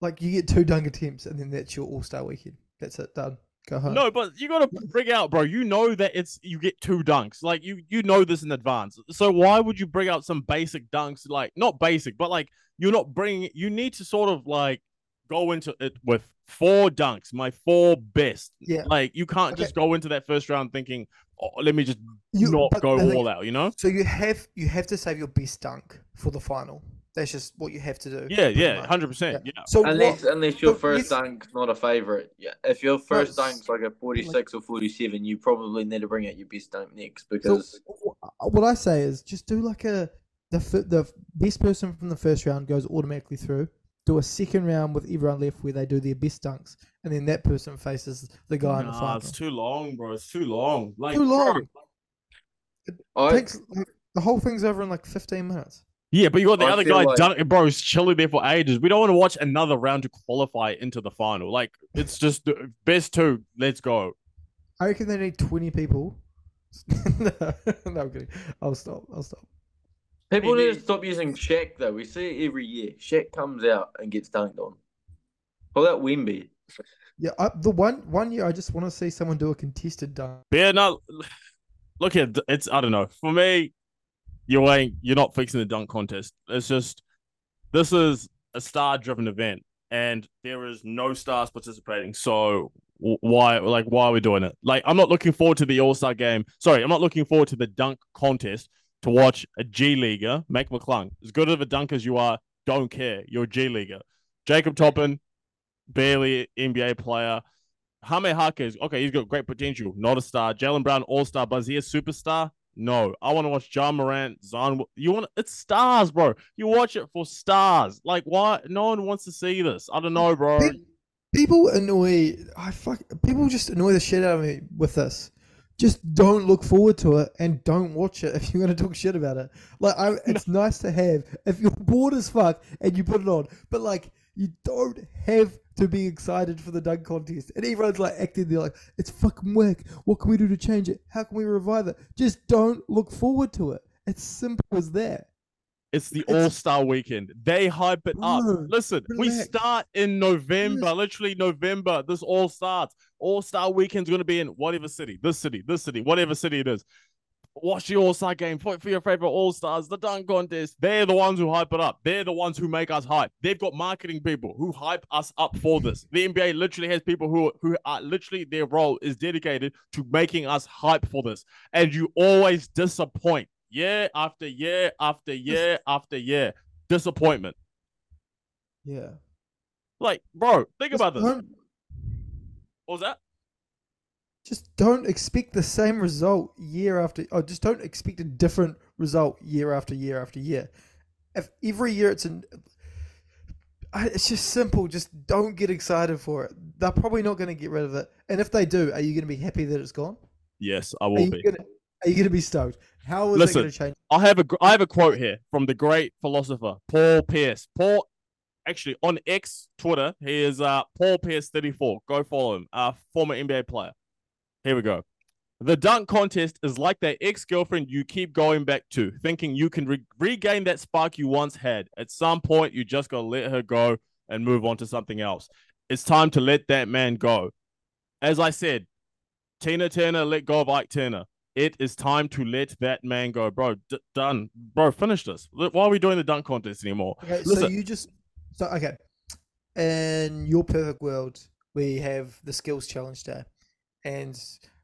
Like you get two dunk attempts, and then that's your All Star weekend. That's it, done. Home. No, but you gotta bring out, bro. You know that it's you get two dunks. Like you you know this in advance. So why would you bring out some basic dunks? Like not basic, but like you're not bringing. You need to sort of like go into it with four dunks, my four best. Yeah. Like you can't Okay. just go into that first round thinking, oh, let me just You- not go all out. You know? So you have you have to save your best dunk for the final. That's just what you have to do. Yeah, yeah, much. hundred percent. Yeah. Yeah. So Unless what, unless your first yes- dunk's not a favorite. Yeah. If your first But- dunk's like a forty six or forty seven, you probably need to bring out your best dunk next because wh- what I say is just do like a the f- the best person from the first round goes automatically through. Do a second round with everyone left where they do their best dunks, and then that person faces the guy in the Nah, final. it's too long, bro. It's too long. Like Too bro, long. I Takes like, the whole thing's over in like fifteen minutes. Yeah, but you got the I other guy, like- done, bro, is chilling there for ages. We don't want to watch another round to qualify into the final. Like, it's just the best two. Let's go. I reckon they need twenty people. no, no, I'm kidding. I'll stop. I'll stop. people Maybe- need to stop using Shaq though. We see it every year. Shaq comes out and gets dunked on. Pull out Wemby. Yeah, I, the one one year I just want to see someone do a contested dunk. Yeah, no, look at it's. I don't know. For me, you ain't. You're not fixing the dunk contest. It's just this is a star-driven event, and there is no stars participating. So why, like, why are we doing it? Like, I'm not looking forward to the All Star game. Sorry, I'm not looking forward to the dunk contest to watch a G leaguer, Mac McClung. As good of a dunk as you are, don't care. You're a G leaguer. Jacob Toppin, barely NBA player. Hame Hake okay. He's got great potential. Not a star. Jaylen Brown, all star. A superstar? No. I want to watch Ja Morant, Zion. You want it's stars, bro. You watch it for stars. Like why? No one wants to see this. I don't know, bro. People annoy. I fuck. People just annoy the shit out of me with this. Just don't look forward to it and don't watch it if you're gonna talk shit about it. Like, I, it's nice to have if you're bored as fuck and you put it on, but like, you don't have to be excited for the dunk contest. And everyone's like acting, they're like, it's fucking work. What can we do to change it? How can we revive it? Just don't look forward to it. It's simple as that. It's the All Star weekend. They hype it up. Bro, Listen, we start in November, literally November. This all starts. All Star weekend's going to be in whatever city, this city, this city, whatever city it is. Watch the All Star game. Vote for your favorite All Stars, the dunk contest. They're the ones who hype it up. They're the ones who make us hype. They've got marketing people who hype us up for this. The NBA literally has people who who are literally their role is dedicated to making us hype for this. And you always disappoint year after year after year after year. Disappointment. Yeah. Like, bro, think about this. What was that? Just don't expect the same result year after or just don't expect a different result year after year after year if every year it's an it's just simple just don't get excited for it they're probably not going to get rid of it and if they do are you going to be happy that it's gone Yes, I will you be. to are you going to be stoked how is Listen. it going to change I have a I have a quote here from the great philosopher Paul Pierce. Paul, actually on X Twitter, he is uh Paul Pierce thirty four. Go follow him. Uh, former NBA player. Here we go. The dunk contest is like that ex girlfriend you keep going back to, thinking you can re- regain that spark you once had. At some point, you just gotta let her go and move on to something else. It's time to let that man go. as I said, Tina Turner let go of Ike Turner. It is time to let that man go, bro. D- done, bro. Finish this. Why are we doing the dunk contest anymore? Okay, so you just so okay. In your perfect world, we have the skills challenge day, and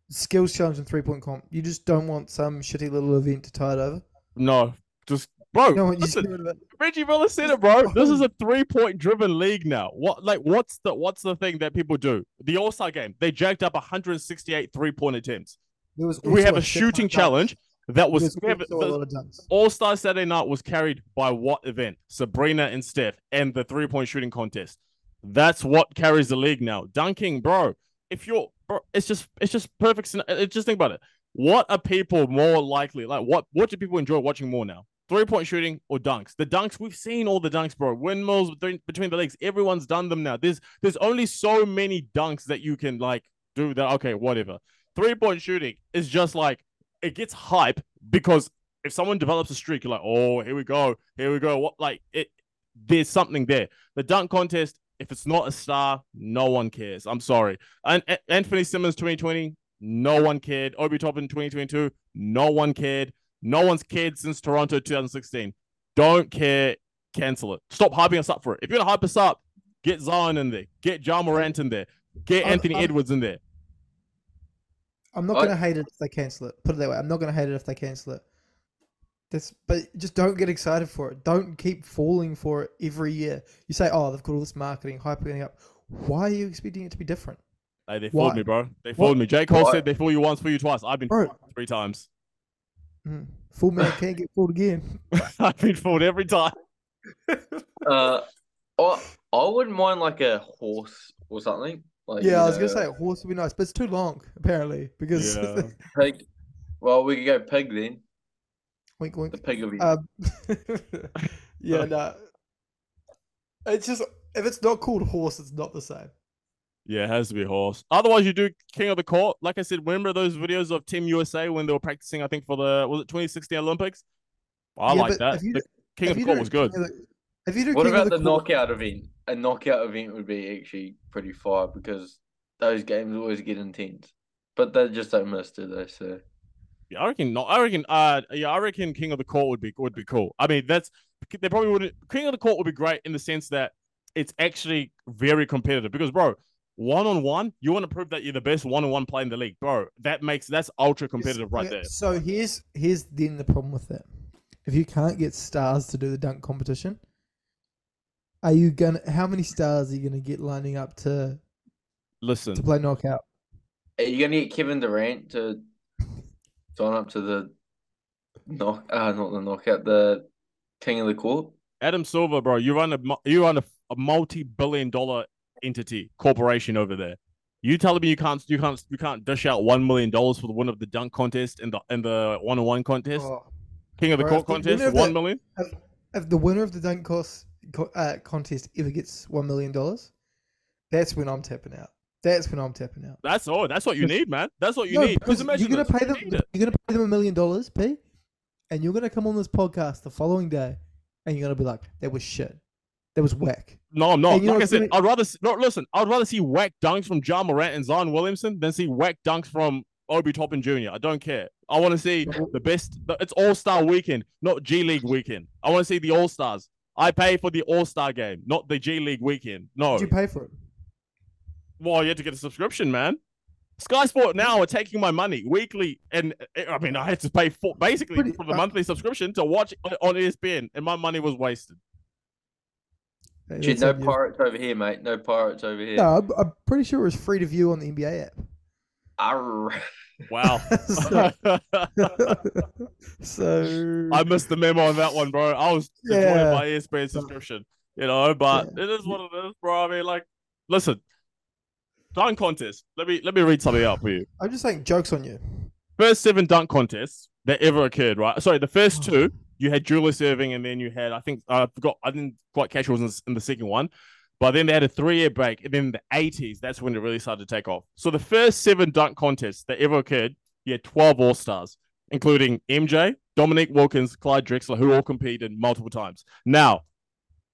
skills challenge and three point comp. You just don't want some shitty little event to tie it over. No, just bro. No, listen, get rid of it. Reggie Miller said it, bro. This is a three point driven league now. What like what's the what's the thing that people do? The All Star game, they jacked up 168 three point attempts. We have a shit shooting ton of dunks. challenge that was There's we have- also a lot of dunks. All Star Saturday night was carried by what event? Sabrina and Steph and the three point shooting contest. That's what carries the league now. Dunking, bro. If you're, it's just it's just perfect. scena- uh, Just think about it. What are people more likely like? What what do people enjoy watching more now? Three point shooting or dunks? The dunks we've seen all the dunks, bro. Windmills between, between the legs. Everyone's done them now. There's there's only so many dunks that you can like do that. Okay, whatever. Three point shooting is just like it gets hype because if someone develops a streak, you're like, oh, here we go, here we go. What like it? There's something there. The dunk contest, if it's not a star, no one cares. I'm sorry. And Anfernee Simons 2020, no one cared. Obi Toppin 2022, no one cared. No one's cared since Toronto 2016. Don't care. Cancel it. Stop hyping us up for it. If you're gonna hype us up, get Zion in there. Get Ja Morant in there. Get I'm- Anthony I'm- Edwards in there. I'm not I- gonna hate it if they cancel it. Put it that way. I'm not gonna hate it if they cancel it. That's but just don't get excited for it. Don't keep falling for it every year. You say, oh, they've got all this marketing, hype it up. Why are you expecting it to be different? Hey, they fooled Why? me, bro. They fooled me. J. Cole Why? said they fool you once, fool you twice. I've been Bro. fooled three times. Mm. Full man can't get fooled again. I've been fooled every time. Uh, I I wouldn't mind like a horse or something. Like yeah, you I was gonna say a horse would be nice, but it's too long apparently because Yeah. pig. Well, we could go pig then. Wink wink. The pig will be. Um, yeah, no. It's just if it's not called horse, it's not the same. Yeah, it has to be horse. Otherwise, you do King of the Court. Like I said, remember those videos of Team USA when they were practicing? I think for the was it 2016 Olympics. I Yeah, like that. you The King of the Court was good. King If you do what King about of the, the, Court, knockout event? A knockout event would be actually pretty fire because those games always get intense. But they just don't miss, do they? So Yeah, I reckon. No, I reckon. Uh, yeah, I reckon King of the Court would be would be cool. I mean, that's they probably wouldn't. King of the Court would be great in the sense that it's actually very competitive because, bro, one on one, you want to prove that you're the best one on one player in the league, bro. That makes that's ultra competitive right Okay, there. So here's here's then the problem with that. If you can't get stars to do the dunk competition, are you gonna? How many stars are you gonna get lining up to Listen, to play knockout? are you gonna get Kevin Durant to sign up to the knock? Uh, not the knockout. The King of the Court. Adam Silver, bro, you run a you run a, a multi-billion dollar entity corporation over there. You telling me you can't you can't you can't dish out one million dollars for the win of the dunk contest and the and the one on one contest, Oh, King of the bro, Court if the contest, winner of one that- million. if the winner of the dunk cost, uh, contest ever gets one million dollars, that's when I'm tapping out. That's when I'm tapping out. That's all. That's what you need, man. That's what you No, need. Because because imagine you're gonna pay them. need it. You're gonna pay them a million dollars, P, and you're gonna come on this podcast the following day, and you're gonna be like, "That was shit. That was whack." No, I'm not. And you know Like I said, gonna... I'd rather s- no. Listen, I'd rather see whack dunks from Ja Morant and Zion Williamson than see whack dunks from Obi Toppin Jr. I don't care. I want to see the best. It's All Star Weekend, not G League Weekend. I want to see the All Stars. I pay for the All Star game, not the G League Weekend. No. Did you pay for it? Well, you had to get a subscription, man. Sky Sport now are taking my money weekly, and I mean, I had to pay for basically Pretty- for the uh, monthly subscription to watch on ESPN, and my money was wasted. Hey, Shit, that's no on you. pirates over here, mate. No pirates over here. No, I'm, I'm pretty sure it was free to view on the NBA app. Arr. Wow. so, so I missed the memo on that one, bro. I was enjoying Yeah. my ESPN subscription, you know, but it is what it is, bro. I mean, like, listen, dunk contest. Let me let me read something out for you. I'm just saying, jokes on you. First seven dunk contests that ever occurred, right? Sorry, the first Oh. two you had Julius Erving, and then you had I think I forgot I didn't quite catch who was in the, in the second one. But then they had a three-year break, and then in the 80s, that's when it really started to take off. So the first seven dunk contests that ever occurred, you had 12 All-Stars, including MJ, Dominique Wilkins, Clyde Drexler, who all competed multiple times. Now,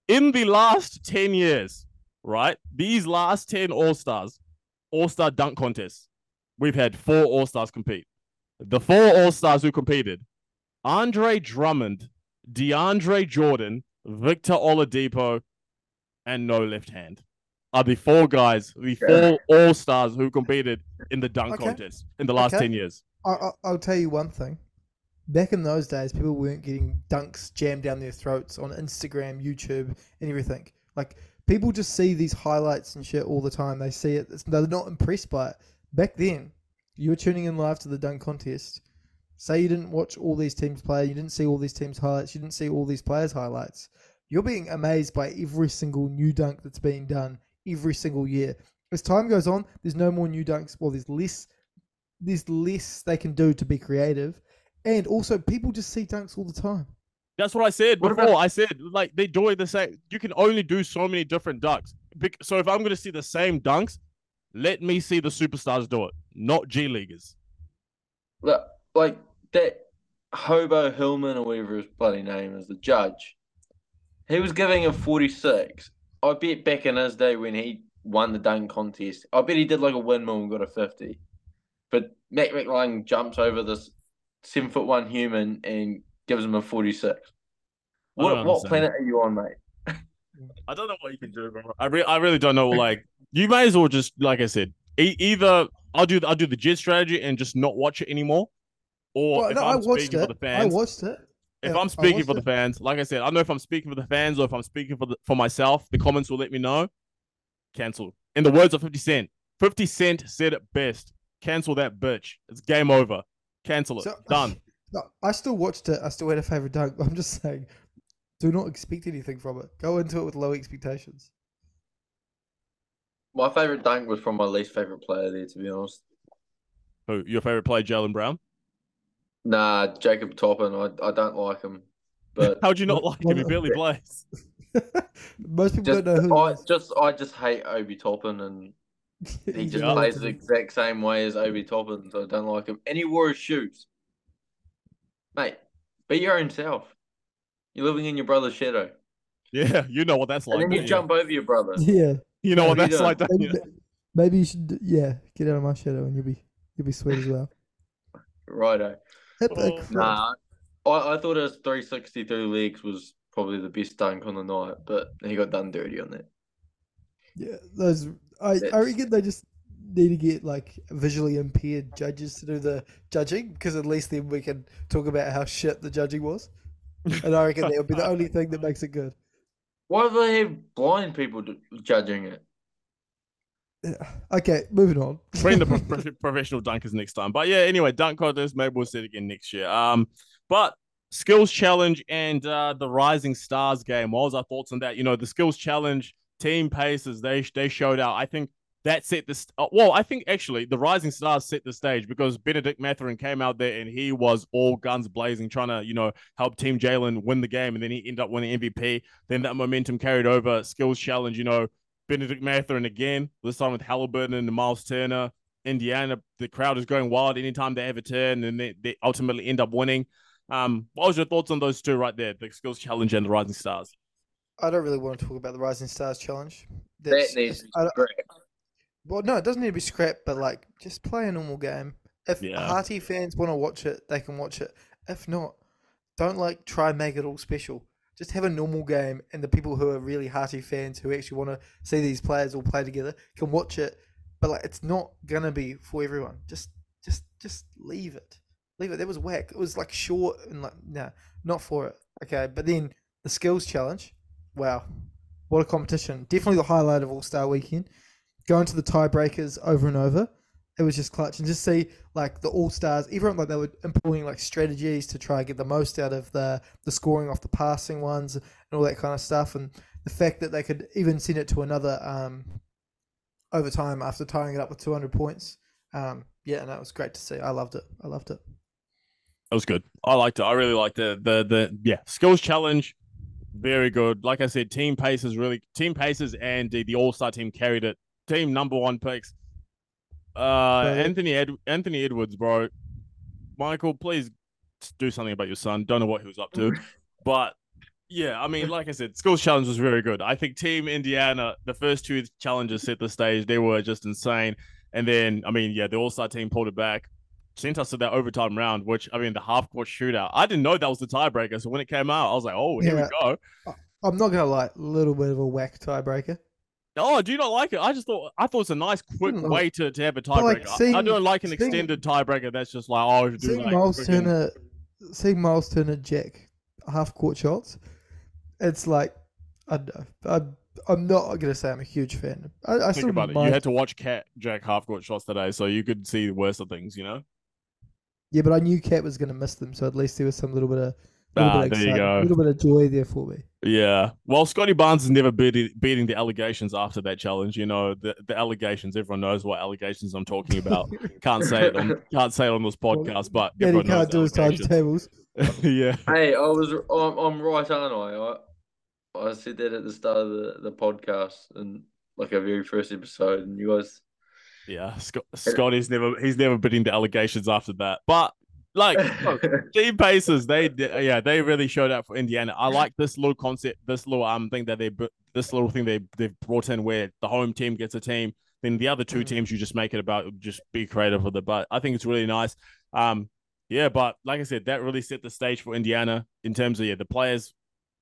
in the last 10 years, right, these last 10 All-Stars, All Star dunk contest, We've had four All Stars compete. The four All Stars who competed Andre Drummond, DeAndre Jordan, Victor Oladipo, and no left hand are the four guys, the four All Stars who competed in the dunk Okay. contest in the last Okay. 10 years. I, I'll tell you one thing. Back in those days, people weren't getting dunks jammed down their throats on Instagram, YouTube, and everything. Like people just see these highlights and shit all the time. They see it. It's, they're not impressed by it. Back then, you were tuning in live to the dunk contest. Say you didn't watch all these teams play, you didn't see all these teams' highlights, you didn't see all these players' highlights. You're being amazed by every single new dunk that's being done every single year. As time goes on, there's no more new dunks. Well, there's less there's less they can do to be creative. And also, people just see dunks all the time. That's what I said What before. about- I said like they do it the same. You can only do so many different dunks. So if I'm going to see the same dunks, let me see the superstars do it, not G leaguers. Look, like that Hobo Hillman or whatever his bloody name is, the judge. He was giving him 46. I bet back in his day when he won the dunk contest, I bet he did like a windmill and got a 50. But Mac McClung jumps over this seven foot one human and gives him a 46. What, what planet are you on, mate? I don't know what you can do, bro. I re- I really don't know. Like you may as well just like I said, e- either I'll do I'll do the jet strategy and just not watch it anymore, or Well, if no, I'm I watched speaking it. for the fans, I watched it. if Yeah, I I'm speaking watched for the it. fans, like I said, I don't know if I'm speaking for the fans or if I'm speaking for the, for myself. The comments will let me know. Cancel. In the words of Fifty Cent, Fifty Cent said it best. Cancel that bitch. It's game over. Cancel it. So- Done. No, I still watched it. I still had a favorite dunk. I'm just saying, do not expect anything from it. Go into it with low expectations. My favorite dunk was from my least favorite player there, to be honest. Who your favorite player, Jaylen Brown? Nah, Jacob Toppin. I, I don't like him. But How'd you not like him? He Well, barely plays. Most people just, don't know who. I is. just I just hate Obi Toppin and he just Yeah. plays the exact same way as Obi Toppin, so I don't like him. And he wore his shoes. Mate, be your own self. You're living in your brother's shadow. Yeah, you know what that's like. and then you don't jump over your brother. Yeah, You know what What that's like. maybe, you? maybe you should. Yeah, get out of my shadow, and you'll be you'll be sweet as well. Righto. Oh, Nah. I, I thought his 363 legs was probably the best dunk on the night, but he got done dirty on that. Yeah, those. I I reckon they just need to get like visually impaired judges to do the judging because at least then we can talk about how shit the judging was. And I reckon that would be the only thing that makes it good. Why do they have blind people judging it? Okay, moving on. Bring the pro- pro- professional dunkers next time. But yeah, anyway, dunk contest. Maybe we'll see it again next year. Um, but skills challenge and uh, the Rising Stars game. What was our thoughts on that? You know, the skills challenge team Pacers. They they showed out. I think that set this. Uh, well, I think actually the Rising Stars set the stage because Bennedict Mathurin came out there and he was all guns blazing, trying to you know help Team Jalen win the game, and then he ended up winning MVP. Then that momentum carried over. Skills challenge. You know. Bennedict Mathurin again, this time with Halliburton and Miles Turner. Indiana, the crowd is going wild anytime they have a turn, and they, they ultimately end up winning. Um, what was your thoughts on those two right there, the skills challenge and the Rising Stars? I don't really want to talk about the Rising Stars challenge. That needs to be I don't- scrapped. Well, no, it doesn't need to be scrapped, but like just play a normal game. If Yeah. Hearty fans want to watch it, they can watch it. If not, don't like try and make it all special. Just have a normal game, and the people who are really Hearty fans who actually want to see these players all play together can watch it. But like, it's not gonna be for everyone. Just, just, just leave it. Leave it. That was whack. It was like short and like, nah, not for it. Okay, but then the skills challenge. Wow, what a competition! Definitely the highlight of All Star Weekend going to the tiebreakers over and over. It was just clutch and just see like the all stars, everyone like they were employing like strategies to try and get the most out of the the scoring off the passing ones and all that kind of stuff. And the fact that they could even send it to another um, overtime after tying it up with 200 points. Um, yeah, no, that was great to see. I loved it. I loved it. That was good. I liked it. I really liked the the the yeah skills challenge. Very good. Like I said, team Pacers really team Pacers and the, the All Star team carried it. Team number one picks. Uh. Anthony Ed- Anthony Edwards, bro. Michael, please do something about your son. Don't know what he was up to, but yeah, I mean, like I said, skills challenge was very good. I think Team Indiana, the first two challenges set the stage. They were just insane. And then, I mean, yeah, the All Star team pulled it back, sent us to that overtime round, which, I mean, the half court shootout. I didn't know that was the tiebreaker. So when it came out, I was like, oh, here Yeah. we go. I'm not gonna lie, a little bit of a whack tiebreaker. Oh, I do you not like it? I just thought I thought it's a nice, quick Hmm. way to, to have a But, like, tiebreaker. I- I don't like an seeing- extended tiebreaker that's just like, oh, do Seeing like Miles freaking- Turner, seeing Miles Turner jack half court shots, it's like I don't know. I'm, I'm not gonna say I'm a huge fan. I, I Think about it. You had to watch KAT Jack half court shots today, so you could see the worst of things, you know? Yeah, but I knew KAT was gonna miss them, so at least there was some little bit of Ah, bit of there you go. a little bit of joy there for me. Yeah. Well, Scottie Barnes is never beating, beating the allegations after that challenge. You know, the, the allegations, everyone knows what allegations I'm talking about. can't say it on can't say it on this podcast, but Yeah, he everyone knows can't do his times allegations. tables. yeah. Hey, I was I'm, I'm right, aren't I? I I said that at the start of the, the podcast and like our very first episode, and you guys. Yeah. Scott, Scottie's never he's never beating the allegations after that. But like Team Pacers, they did- yeah, they really showed up for Indiana. I like this little concept, this little um thing that they this little thing they they've brought in where the home team gets a team, then the other two Mhm. teams you just make it about just be creative with it. But I think it's really nice. Um, yeah, but like I said, that really set the stage for Indiana in terms of yeah the players.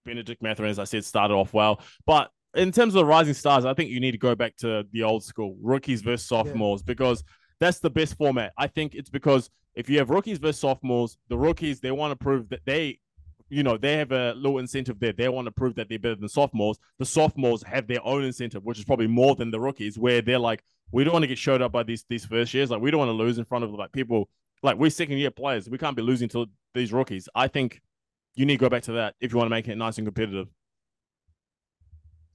Bennedict Mathurin, as I said, started off well, but in terms of the rising stars, I think you need to go back to the old school rookies versus sophomores because that's the best format. I think it's because if you have rookies versus sophomores, the rookies they want to prove that they, you know, they have a little incentive there. They want to prove that they're better than sophomores. The sophomores have their own incentive, which is probably more than the rookies, where they're like, we don't want to get showed up by these these first years. Like we don't want to lose in front of like people. Like we're second year players, we can't be losing to these rookies. I think you need to go back to that if you want to make it nice and competitive.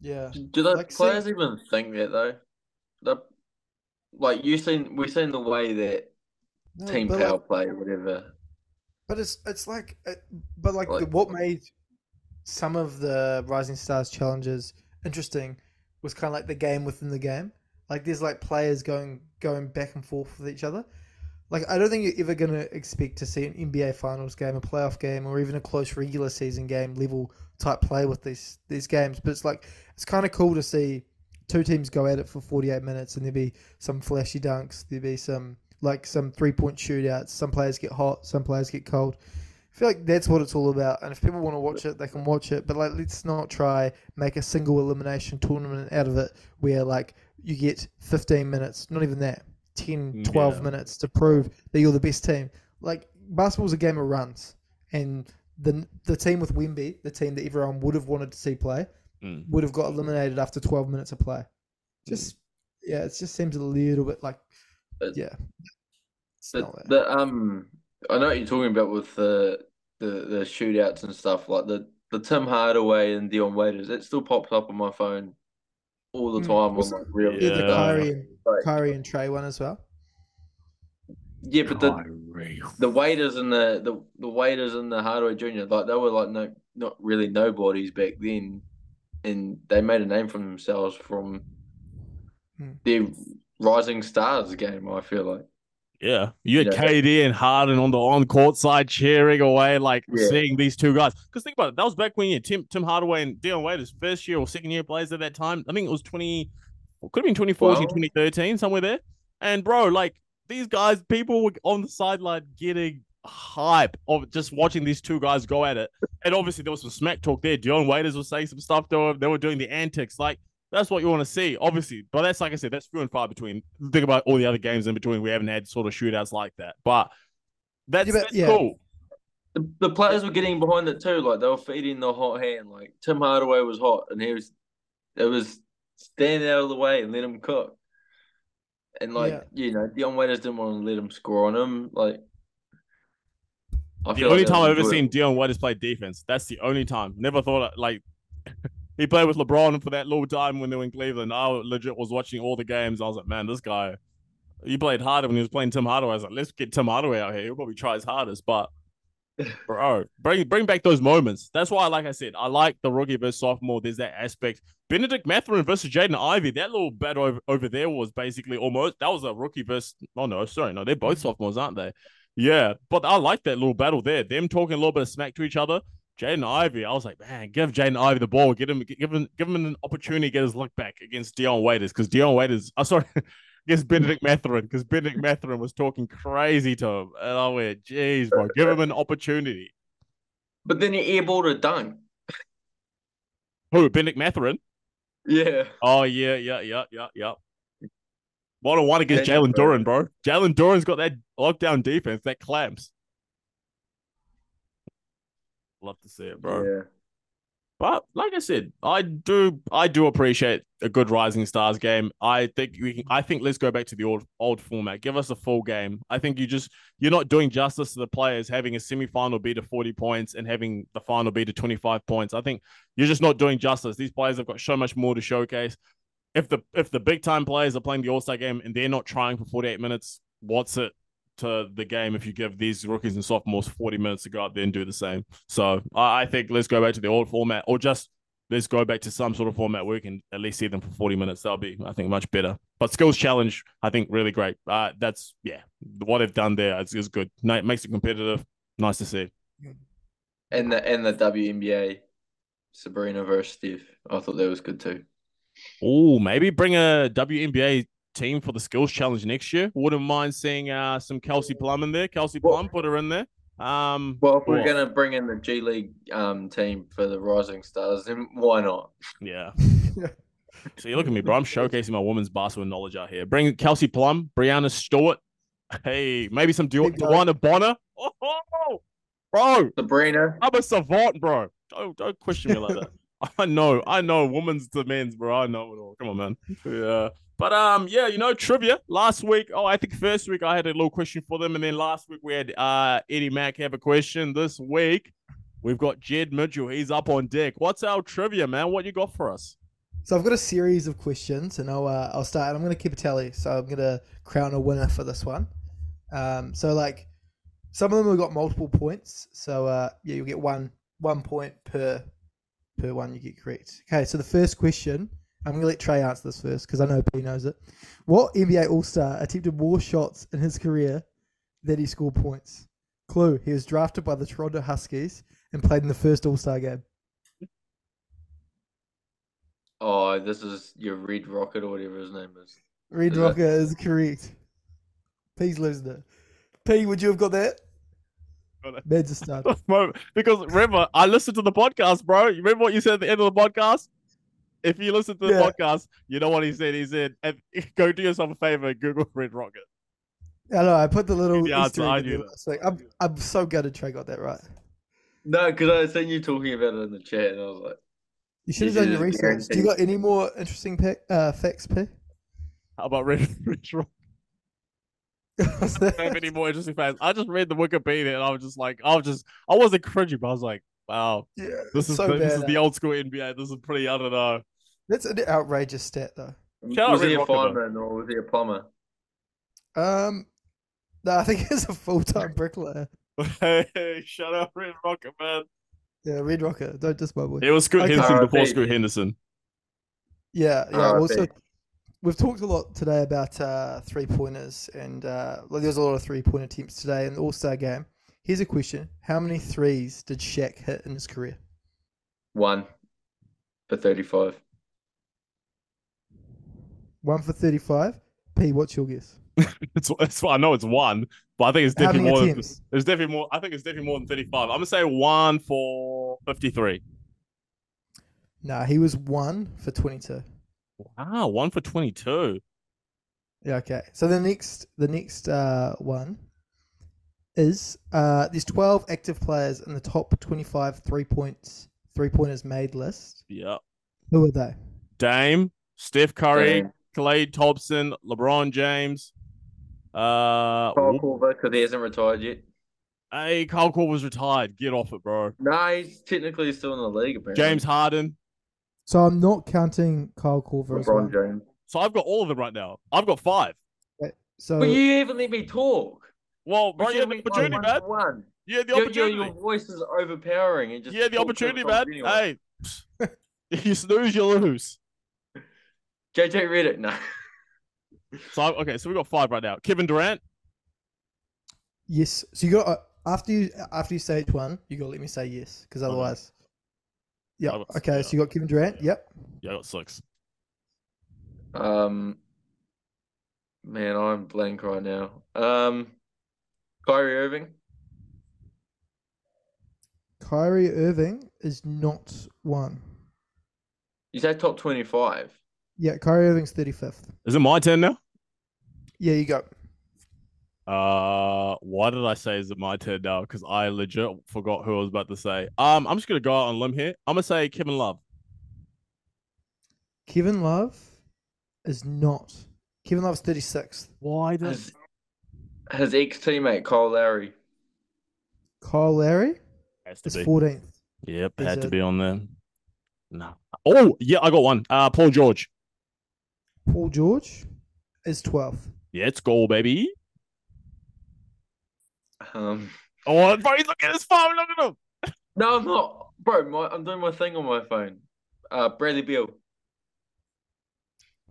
Yeah, Do those Like, see- players even think that though? The, like you seen, we've seen the way that No, team power like- play or whatever. But it's it's like, uh, but like, Like- the, what made some of the Rising Stars challenges interesting was kind of like the game within the game. Like there's like players going going back and forth with each other. Like I don't think you're ever gonna expect to see an NBA Finals game, a playoff game, or even a close regular season game level type play with these these games. But it's like it's kind of cool to see two teams go at it for 48 minutes, and there be some flashy dunks, there be some like some three point shootouts. Some players get hot, some players get cold. I feel like that's what it's all about. And if people want to watch it, they can watch it. But like, let's not try make a single elimination tournament out of it where like you get 15 minutes, not even that, 10, 12 Yeah. minutes to prove that you're the best team. Like basketball's a game of runs, and the the team with Wemby, the team that everyone would have wanted to see play, Mm. would have got eliminated after 12 minutes of play. Just yeah, it just seems a little bit like But- yeah. It's But the um, I know what you're talking about with the the the shootouts and stuff like the the Tim Hardaway and Dion Waiters. It still pops up on my phone all the Mm, time on like real. yeah, the Yeah. Kyrie and Like, Kyrie and Trey one as well. yeah, but the Kyrie. the waiters and the, the the waiters and the Hardaway Junior, like they were like no not really nobodies back then, and they made a name for themselves from Hmm. their rising stars game. I feel like Yeah, you had Yeah. KD and Harden on the on court side cheering away, like Yeah. seeing these two guys. Because think about it, that was back when you Tim Tim Hardaway and Dion Waiters first year or second year players at that time. I think it was twenty, could have been 2014, Well- 2013, somewhere there. And bro, like these guys, people were on the sideline getting hype of just watching these two guys go at it. And obviously there was some smack talk there. Dion Waiters was saying some stuff to him. They were doing the antics, like. That's what you want to see, obviously. But that's like I said, that's few and far between. Think about all the other games in between. We haven't had sort of shootouts like that. But that's, Yeah, but- that's yeah. cool. the, the players were getting behind it too. Like they were feeding the hot hand. Like Tim Hardaway was hot, and he was it was stand out of the way and let him cook. And like Yeah. you know, Dion Waiters didn't want to let him score on him. Like I The feel only like time I've ever good. seen Dion Waiters play defense. That's the only time. Never thought like he played with LeBron for that little time when they were in Cleveland. I legit was watching all the games. I was like, man, this guy. He played harder when he was playing Tim Hardaway. I was like, let's get Tim Hardaway out here. He'll probably try his hardest, but bro, bring bring back those moments. That's why, like I said, I like the rookie versus sophomore. There's that aspect. Bennedict Mathurin versus Jaden Ivey. That little battle over, over there was basically almost that was a rookie versus. Oh no, sorry, no, they're both mm-hmm. sophomores, aren't they? Yeah, but I like that little battle there. Them talking a little bit of smack to each other. Jaden Ivey, I was like, man, give Jaden Ivey the ball, get him, give him, give him an opportunity to get his look back against Dion Waiters because Dion Waiters, I oh sorry, against Bennedict Mathurin because Bennedict Mathurin was talking crazy to him. And I went, geez, bro, give him an opportunity. But then he airballed a dunk. Who, Bennedict Mathurin? Yeah. Oh, yeah, yeah, yeah, yeah, yeah. One on one against Yeah, Jalen. Duren, bro. Jalen Duren's got that lockdown defense, that clamps. Love to see it, bro. Yeah. But like I said, I do I do appreciate a good Rising Stars game. I think we can, I think let's go back to the old old format. Give us a full game. I think you just you're not doing justice to the players having a semi-final be to 40 points and having the final be to 25 points. I think you're just not doing justice. These players have got so much more to showcase. If the if the big time players are playing the All-Star game and they're not trying for 48 minutes, what's it to the game if you give these rookies and sophomores 40 minutes to go out there and do the same. So I, I think let's go back to the old format or just let's go back to some sort of format where we can at least see them for 40 minutes. That'll be, I think, much better. But skills challenge, I think, really great. Uh, that's, yeah, what they've done there is, is good. No, it makes it competitive. Nice to see. And the and the WNBA Sabrina versus Steph. I thought that was good too. Oh, maybe bring a WNBA team for the skills challenge next year. Wouldn't mind seeing uh, some Kelsey Plum in there. Kelsey Well- Plum, put her in there. Um, Well, if we're gonna bring in the G League um team for the Rising Stars, then why not? Yeah. so you look at me, bro. I'm showcasing my women's basketball knowledge out here. Bring Kelsey Plum, Breanna Stewart. Hey, maybe some Du- Big dog. DeWanna Bonner. Oh. bro, Sabrina. I'm a savant, bro. Don't don't question me like that. I know, I know, women's to men's, bro. I know it all. Come on, man. Yeah. But um, yeah, you know, trivia. Last week, oh, I think first week I had a little question for them, and then last week we had uh Eddie Mack have a question. This week we've got Jed Mitchell. He's up on deck. What's our trivia, man? What you got for us? So I've got a series of questions, and I'll uh, I'll start. And I'm going to keep a tally, so I'm going to crown a winner for this one. Um, so like some of them have got multiple points, so uh, yeah, you'll get one one point per per one you get correct. Okay, so the first question, I'm going to let Trey answer this first because I know P knows it. What NBA All Star attempted more shots in his career than he scored points? Clue: He was drafted by the Toronto Huskies and played in the first All Star game. Oh, this is your Red Rocket or whatever his name is. Red Is it? Rocker is correct. P's losing it. P, would you have got that? Got it. Man's a stud. moment because remember, I listened to the podcast, bro. You remember what you said at the end of the podcast? If you listen to the Yeah. podcast, you know what he said. He said, "And "Go do yourself a favor, Google Red Rocket." I know. I put the little Yeah, Easter I egg in knew there. that. It's like, I'm, I'm so gutted Trey got that right. No, because I seen you talking about it in the chat, and I was like, You should have done your research. just Do you got any more interesting pic, uh, facts, P? How about Red, Red Rocket? What's I don't have any more interesting facts. I just read the Wikipedia and I was just like, I was just, I wasn't cringing, but I was like, wow, yeah, this is so the, this is the eh? old school NBA. This is pretty. I don't know. That's an outrageous stat, though. Shout out was he Red a Rocket, though. fireman or was he a plumber? Um, no, I think he's a full time bricklayer. hey, shut up, Red Rocket, man. Yeah, Red Rocket. Don't diss my boy. It was Scoot Okay. Henderson before Scoot. Henderson. Yeah, yeah. RIP. Also, we've talked a lot today about uh, three pointers, and uh, well, there's a lot of three point attempts today in the All Star game. Here's a question: How many threes did Shaq hit in his career? One for 35. One for thirty-five. P, what's your guess? It's, it's I know it's one, but I think it's definitely more. Than, it's definitely more. I think it's definitely more than thirty-five. I'm gonna say one for fifty-three. Nah, he was one for twenty-two. Wow, one for twenty-two. Yeah, okay. So the next, the next uh, one is uh, there's twelve active players in the top twenty-five three points three pointers made list. Yeah, Who are they? Dame, Steph Curry, Dame. Klay Thompson, LeBron James. Uh, Kyle Korver, because he hasn't retired yet. hey, Kyle was retired. Get off it, bro. No, he's technically still in the league, apparently. James Harden. So I'm not counting Kyle Korver as well. LeBron James. So I've got all of them right now. I've got five. So But you haven't let me talk. Well, bro, You you had the opportunity, one man. for One. You had the Your, your, opportunity. your voice is overpowering. And just You had the opportunity, shit man. about anyone. Hey, you snooze, you lose. JJ Redick, no. So okay, so we got five right now. Kevin Durant. yes, so you got uh, after you after you say each one, you got to let me say yes, because Okay. Otherwise. Yeah. Got- Okay. yeah. So you got Kevin Durant. Yep. Yeah, I got six. Um, Man, I'm blank right now. Um, Kyrie Irving. Kyrie Irving is not one. You said top twenty-five. Yeah, Kyrie Irving's 35th. Is it my turn now? Yeah, you go. Uh, why did I say is it my turn now? Because I legit forgot who I was about to say. Um, I'm just gonna go out on a limb here. I'm gonna say Kevin Love. Kevin Love is not. Kevin Love's 36th. Why His, his ex-teammate Kyle Lowry. Kyle Lowry has to is be? 14th. Yep, Is had to be on there. No. Oh, yeah, I got one. Uh, Paul George. Paul George is 12th. Yeah, it's goal, baby. Um, Oh, bro, he's looking at his phone. Look at him. no, I'm not, bro. My, I'm doing my thing on my phone. Uh, Bradley Beal.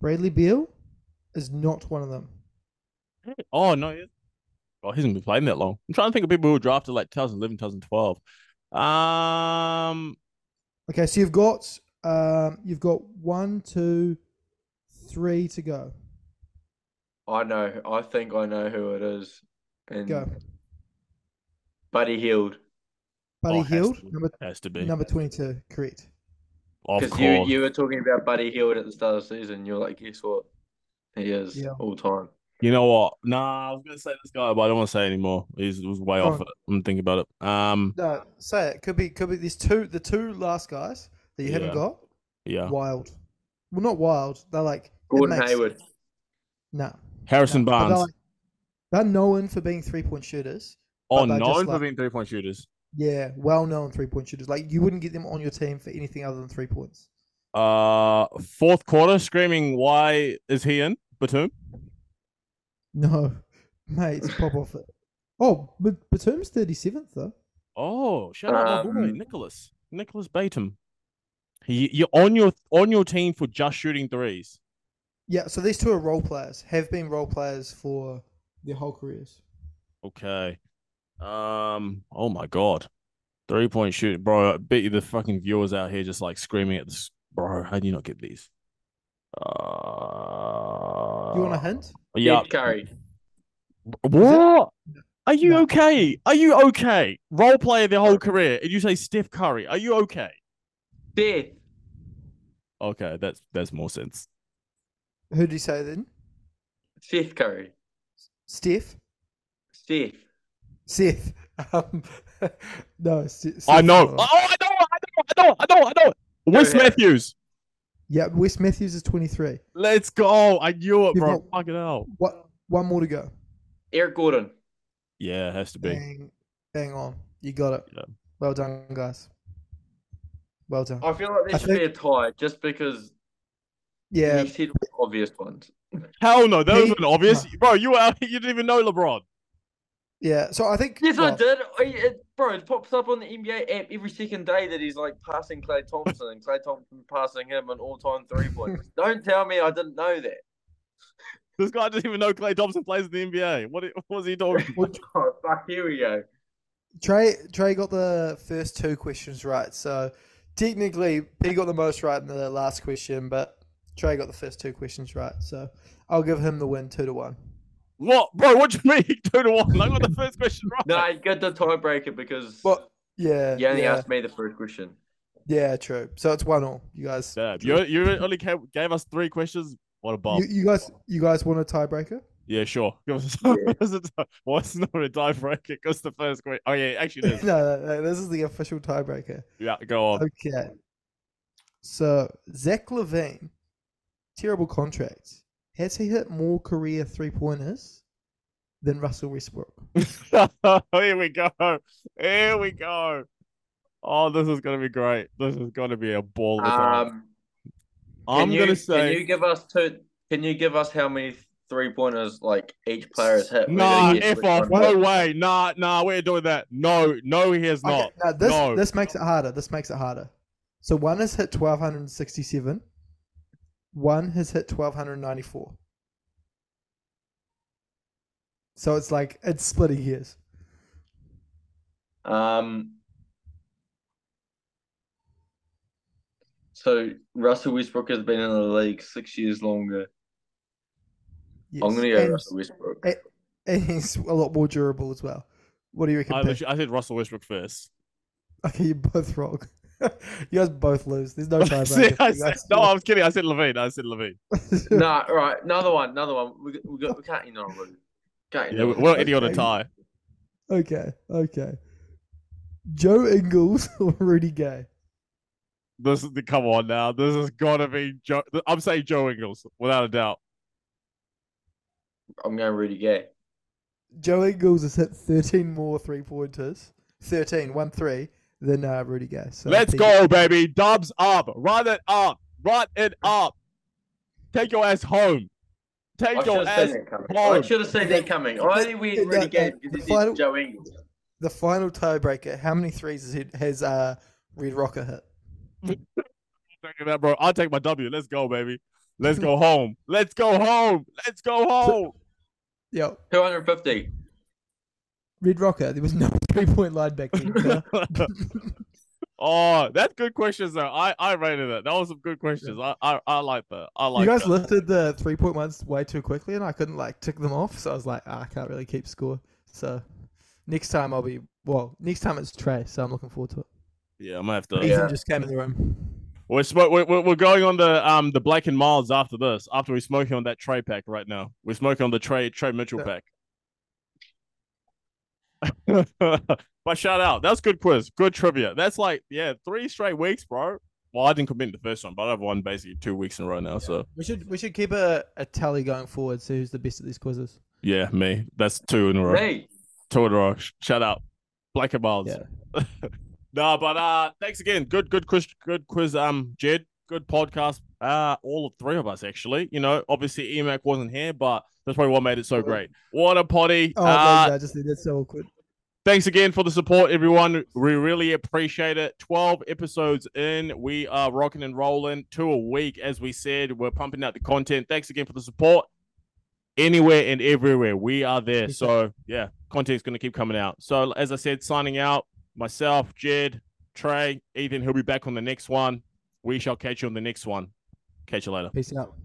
Bradley Beal is not one of them. Oh no, he- oh, he hasn't been playing that long. I'm trying to think of people who were drafted like 2011, 2012. Um, Okay, so you've got um, you've got one, two, three to go. I know. I think I know who it is. And Go. Buddy Hield. Buddy Oh, has Hield, to be. number has to be. number 22, correct. Because you you were talking about Buddy Hield at the start of the season. You're like, guess what? He is Yeah. all time. You know what? Nah, I was gonna say this guy, but I don't want to say anymore. He's was way Go off it. I'm thinking about it. Um, No, say it. Could be could be these two the two last guys that you Yeah. haven't got. yeah, Wild. Well not wild. They're like it Gordon makes- Hayward. No. Harrison no. But They're, Barnes. like, they're known for being three point shooters. Oh, but just known for like- being three point shooters. Yeah, well known three point shooters. Like you wouldn't get them on your team for anything other than three points. Uh, fourth quarter, screaming, "Why is he in?" Batum. No. Mate, it's pop off it. Oh, but Batum's thirty seventh though. Oh, shout out my boy Um, Nicolas, Nicolas Batum. He, you're on your on your team for just shooting threes. Yeah, so these two are role players, have been role players for their whole careers. Okay. Um. Oh my god. Three point shoot, bro. I bet you the fucking viewers out here just like screaming at this, bro. How do you not get these? Uh. You want a hint? Yeah. Steph Curry. What? Are you No. okay? Are you okay? Role player their whole career, and you say Steph Curry. Are you okay? Steph. Okay, that's that's more sense. Who did you say then? Steph Curry. Steph? Steph. Seth. Um, no, Seth, I know. Oh, I know. I know. I know. I know. I know. Wes ahead. Matthews. Yeah, Wes Matthews is 23. Let's go. I knew it, You've bro. got- Fucking hell. What? One more to go. Eric Gordon. Yeah, it has to be. Bang, bang on. You got it. Yeah. Well done, guys. Well done. I feel like there I should be a tie just because Yeah, obvious ones. Hell no, that He- wasn't obvious, bro. You were you didn't even know LeBron. Yeah. So I think. Yes, well, I did. I, it, bro, it pops up on the NBA app every second day that he's like passing Klay Thompson and Klay Thompson passing him an all-time three pointers. Don't tell me I didn't know that. This guy doesn't even know Klay Thompson plays in the NBA. What what was he talking? about? Oh, fuck, here we go. Trey Trey got the first two questions right. So technically, P got the most right in the last question, but Trey got the first two questions right. So I'll give him the win, two to one. What, bro? What do you mean two to one? I got the first question right. No, I get the tiebreaker because But yeah, you only yeah, asked me the first question. yeah, true. So it's one all. You guys, Damn, you you only gave, gave us three questions. What a bomb. you, you guys, you guys want a tiebreaker? Yeah, sure. Give us Yeah. a tie. Well, it's not a tiebreaker because the first question. Oh yeah, actually it is. no, no, no, this is the official tiebreaker. Yeah, go on. Okay. So Zach LaVine, terrible contract. Has he hit more career three pointers than Russell Westbrook? Here we go. Here we go. Oh, this is gonna be great. This is gonna be a ball. of fun. Um, I'm you, gonna say. Can you give us two? Can you give us how many three pointers like each player has hit? Nah, f off. No way. Nah, nah, we're doing that. No, no, he has Okay, not. now this no. this makes it harder. This makes it harder. So one has hit twelve hundred and sixty-seven. One has hit twelve hundred ninety-four. So it's like it's splitting hairs. Um. So Russell Westbrook has been in the league six years longer. Yes. I'm gonna go and, Russell Westbrook. and he's a lot more durable as well. What do you reckon? I, Pete? I said Russell Westbrook first. Okay, you're both wrong. you guys both lose. There's no I tiebreaker. said, I said, no, I was kidding. I said LaVine. I said LaVine. nah, right, another one, another one. We we, got, we can't end on a route. Can't end Yeah, we're route. ending on a tie. okay, okay. Joe Ingles or Rudy Gay? This is the come on now. This has got to be Joe. I'm saying Joe Ingles without a doubt. I'm going Rudy Gay. Joe Ingles has hit 13 more three pointers, 13, 1 3, than uh, Rudy Gay. So Let's Pete- go, baby. Dubs up. Run it up. Run it up. Take your ass home. Take I your ass. seen home. I should have seen that coming. I only win No, Rudy no, Gay the because final- it's Joe Ingles. The final tiebreaker. How many threes has, he, has uh, Red Rocker hit? Take that, bro. I'll take my W. Let's go, baby. Let's go home. Let's go home. Let's go home. Yep. 250. Red Rocker. There was no three point line back then. oh, that's good questions though. I I rated it. That was some good questions. I I, I like that. I like you guys that. lifted the three point ones way too quickly, and I couldn't like tick them off. So I was like, ah, I can't really keep score. So next time I'll be well. Next time it's Trey, so I'm looking forward to it. Yeah, I'm gonna have to. Yeah. Ethan just came in the room. We're, smoke, we're we're we're going on the um the Black and Milds after this. After we're smoking on that Trey pack right now. We're smoking on the Trey Trey Mitchell Yeah. pack. but shout out. That's good quiz. Good trivia. That's like yeah, three straight weeks, bro. Well, I didn't commit in the first one, but I've won basically two weeks in a row now. So We should we should keep a, a tally going forward. See who's the best at these quizzes. yeah, me. That's two in a row. Me. Two in a row. Shout out. Black and Milds. Yeah. no, but uh thanks again. Good good quiz good quiz, um, Jed. Good podcast. Uh all of three of us actually. You know, obviously Emac wasn't here, but that's probably what made it so great. What a potty. Oh, uh, no, I just think that's so awkward. thanks again for the support, everyone. We really appreciate it. 12 episodes in. We are rocking and rolling two a week, as we said. We're pumping out the content. Thanks again for the support. Anywhere and everywhere, we are there. So, yeah, content's going to keep coming out. So, as I said, signing out, myself, Jed, Trey, Ethan, he'll be back on the next one. We shall catch you on the next one. Catch you later. Peace out.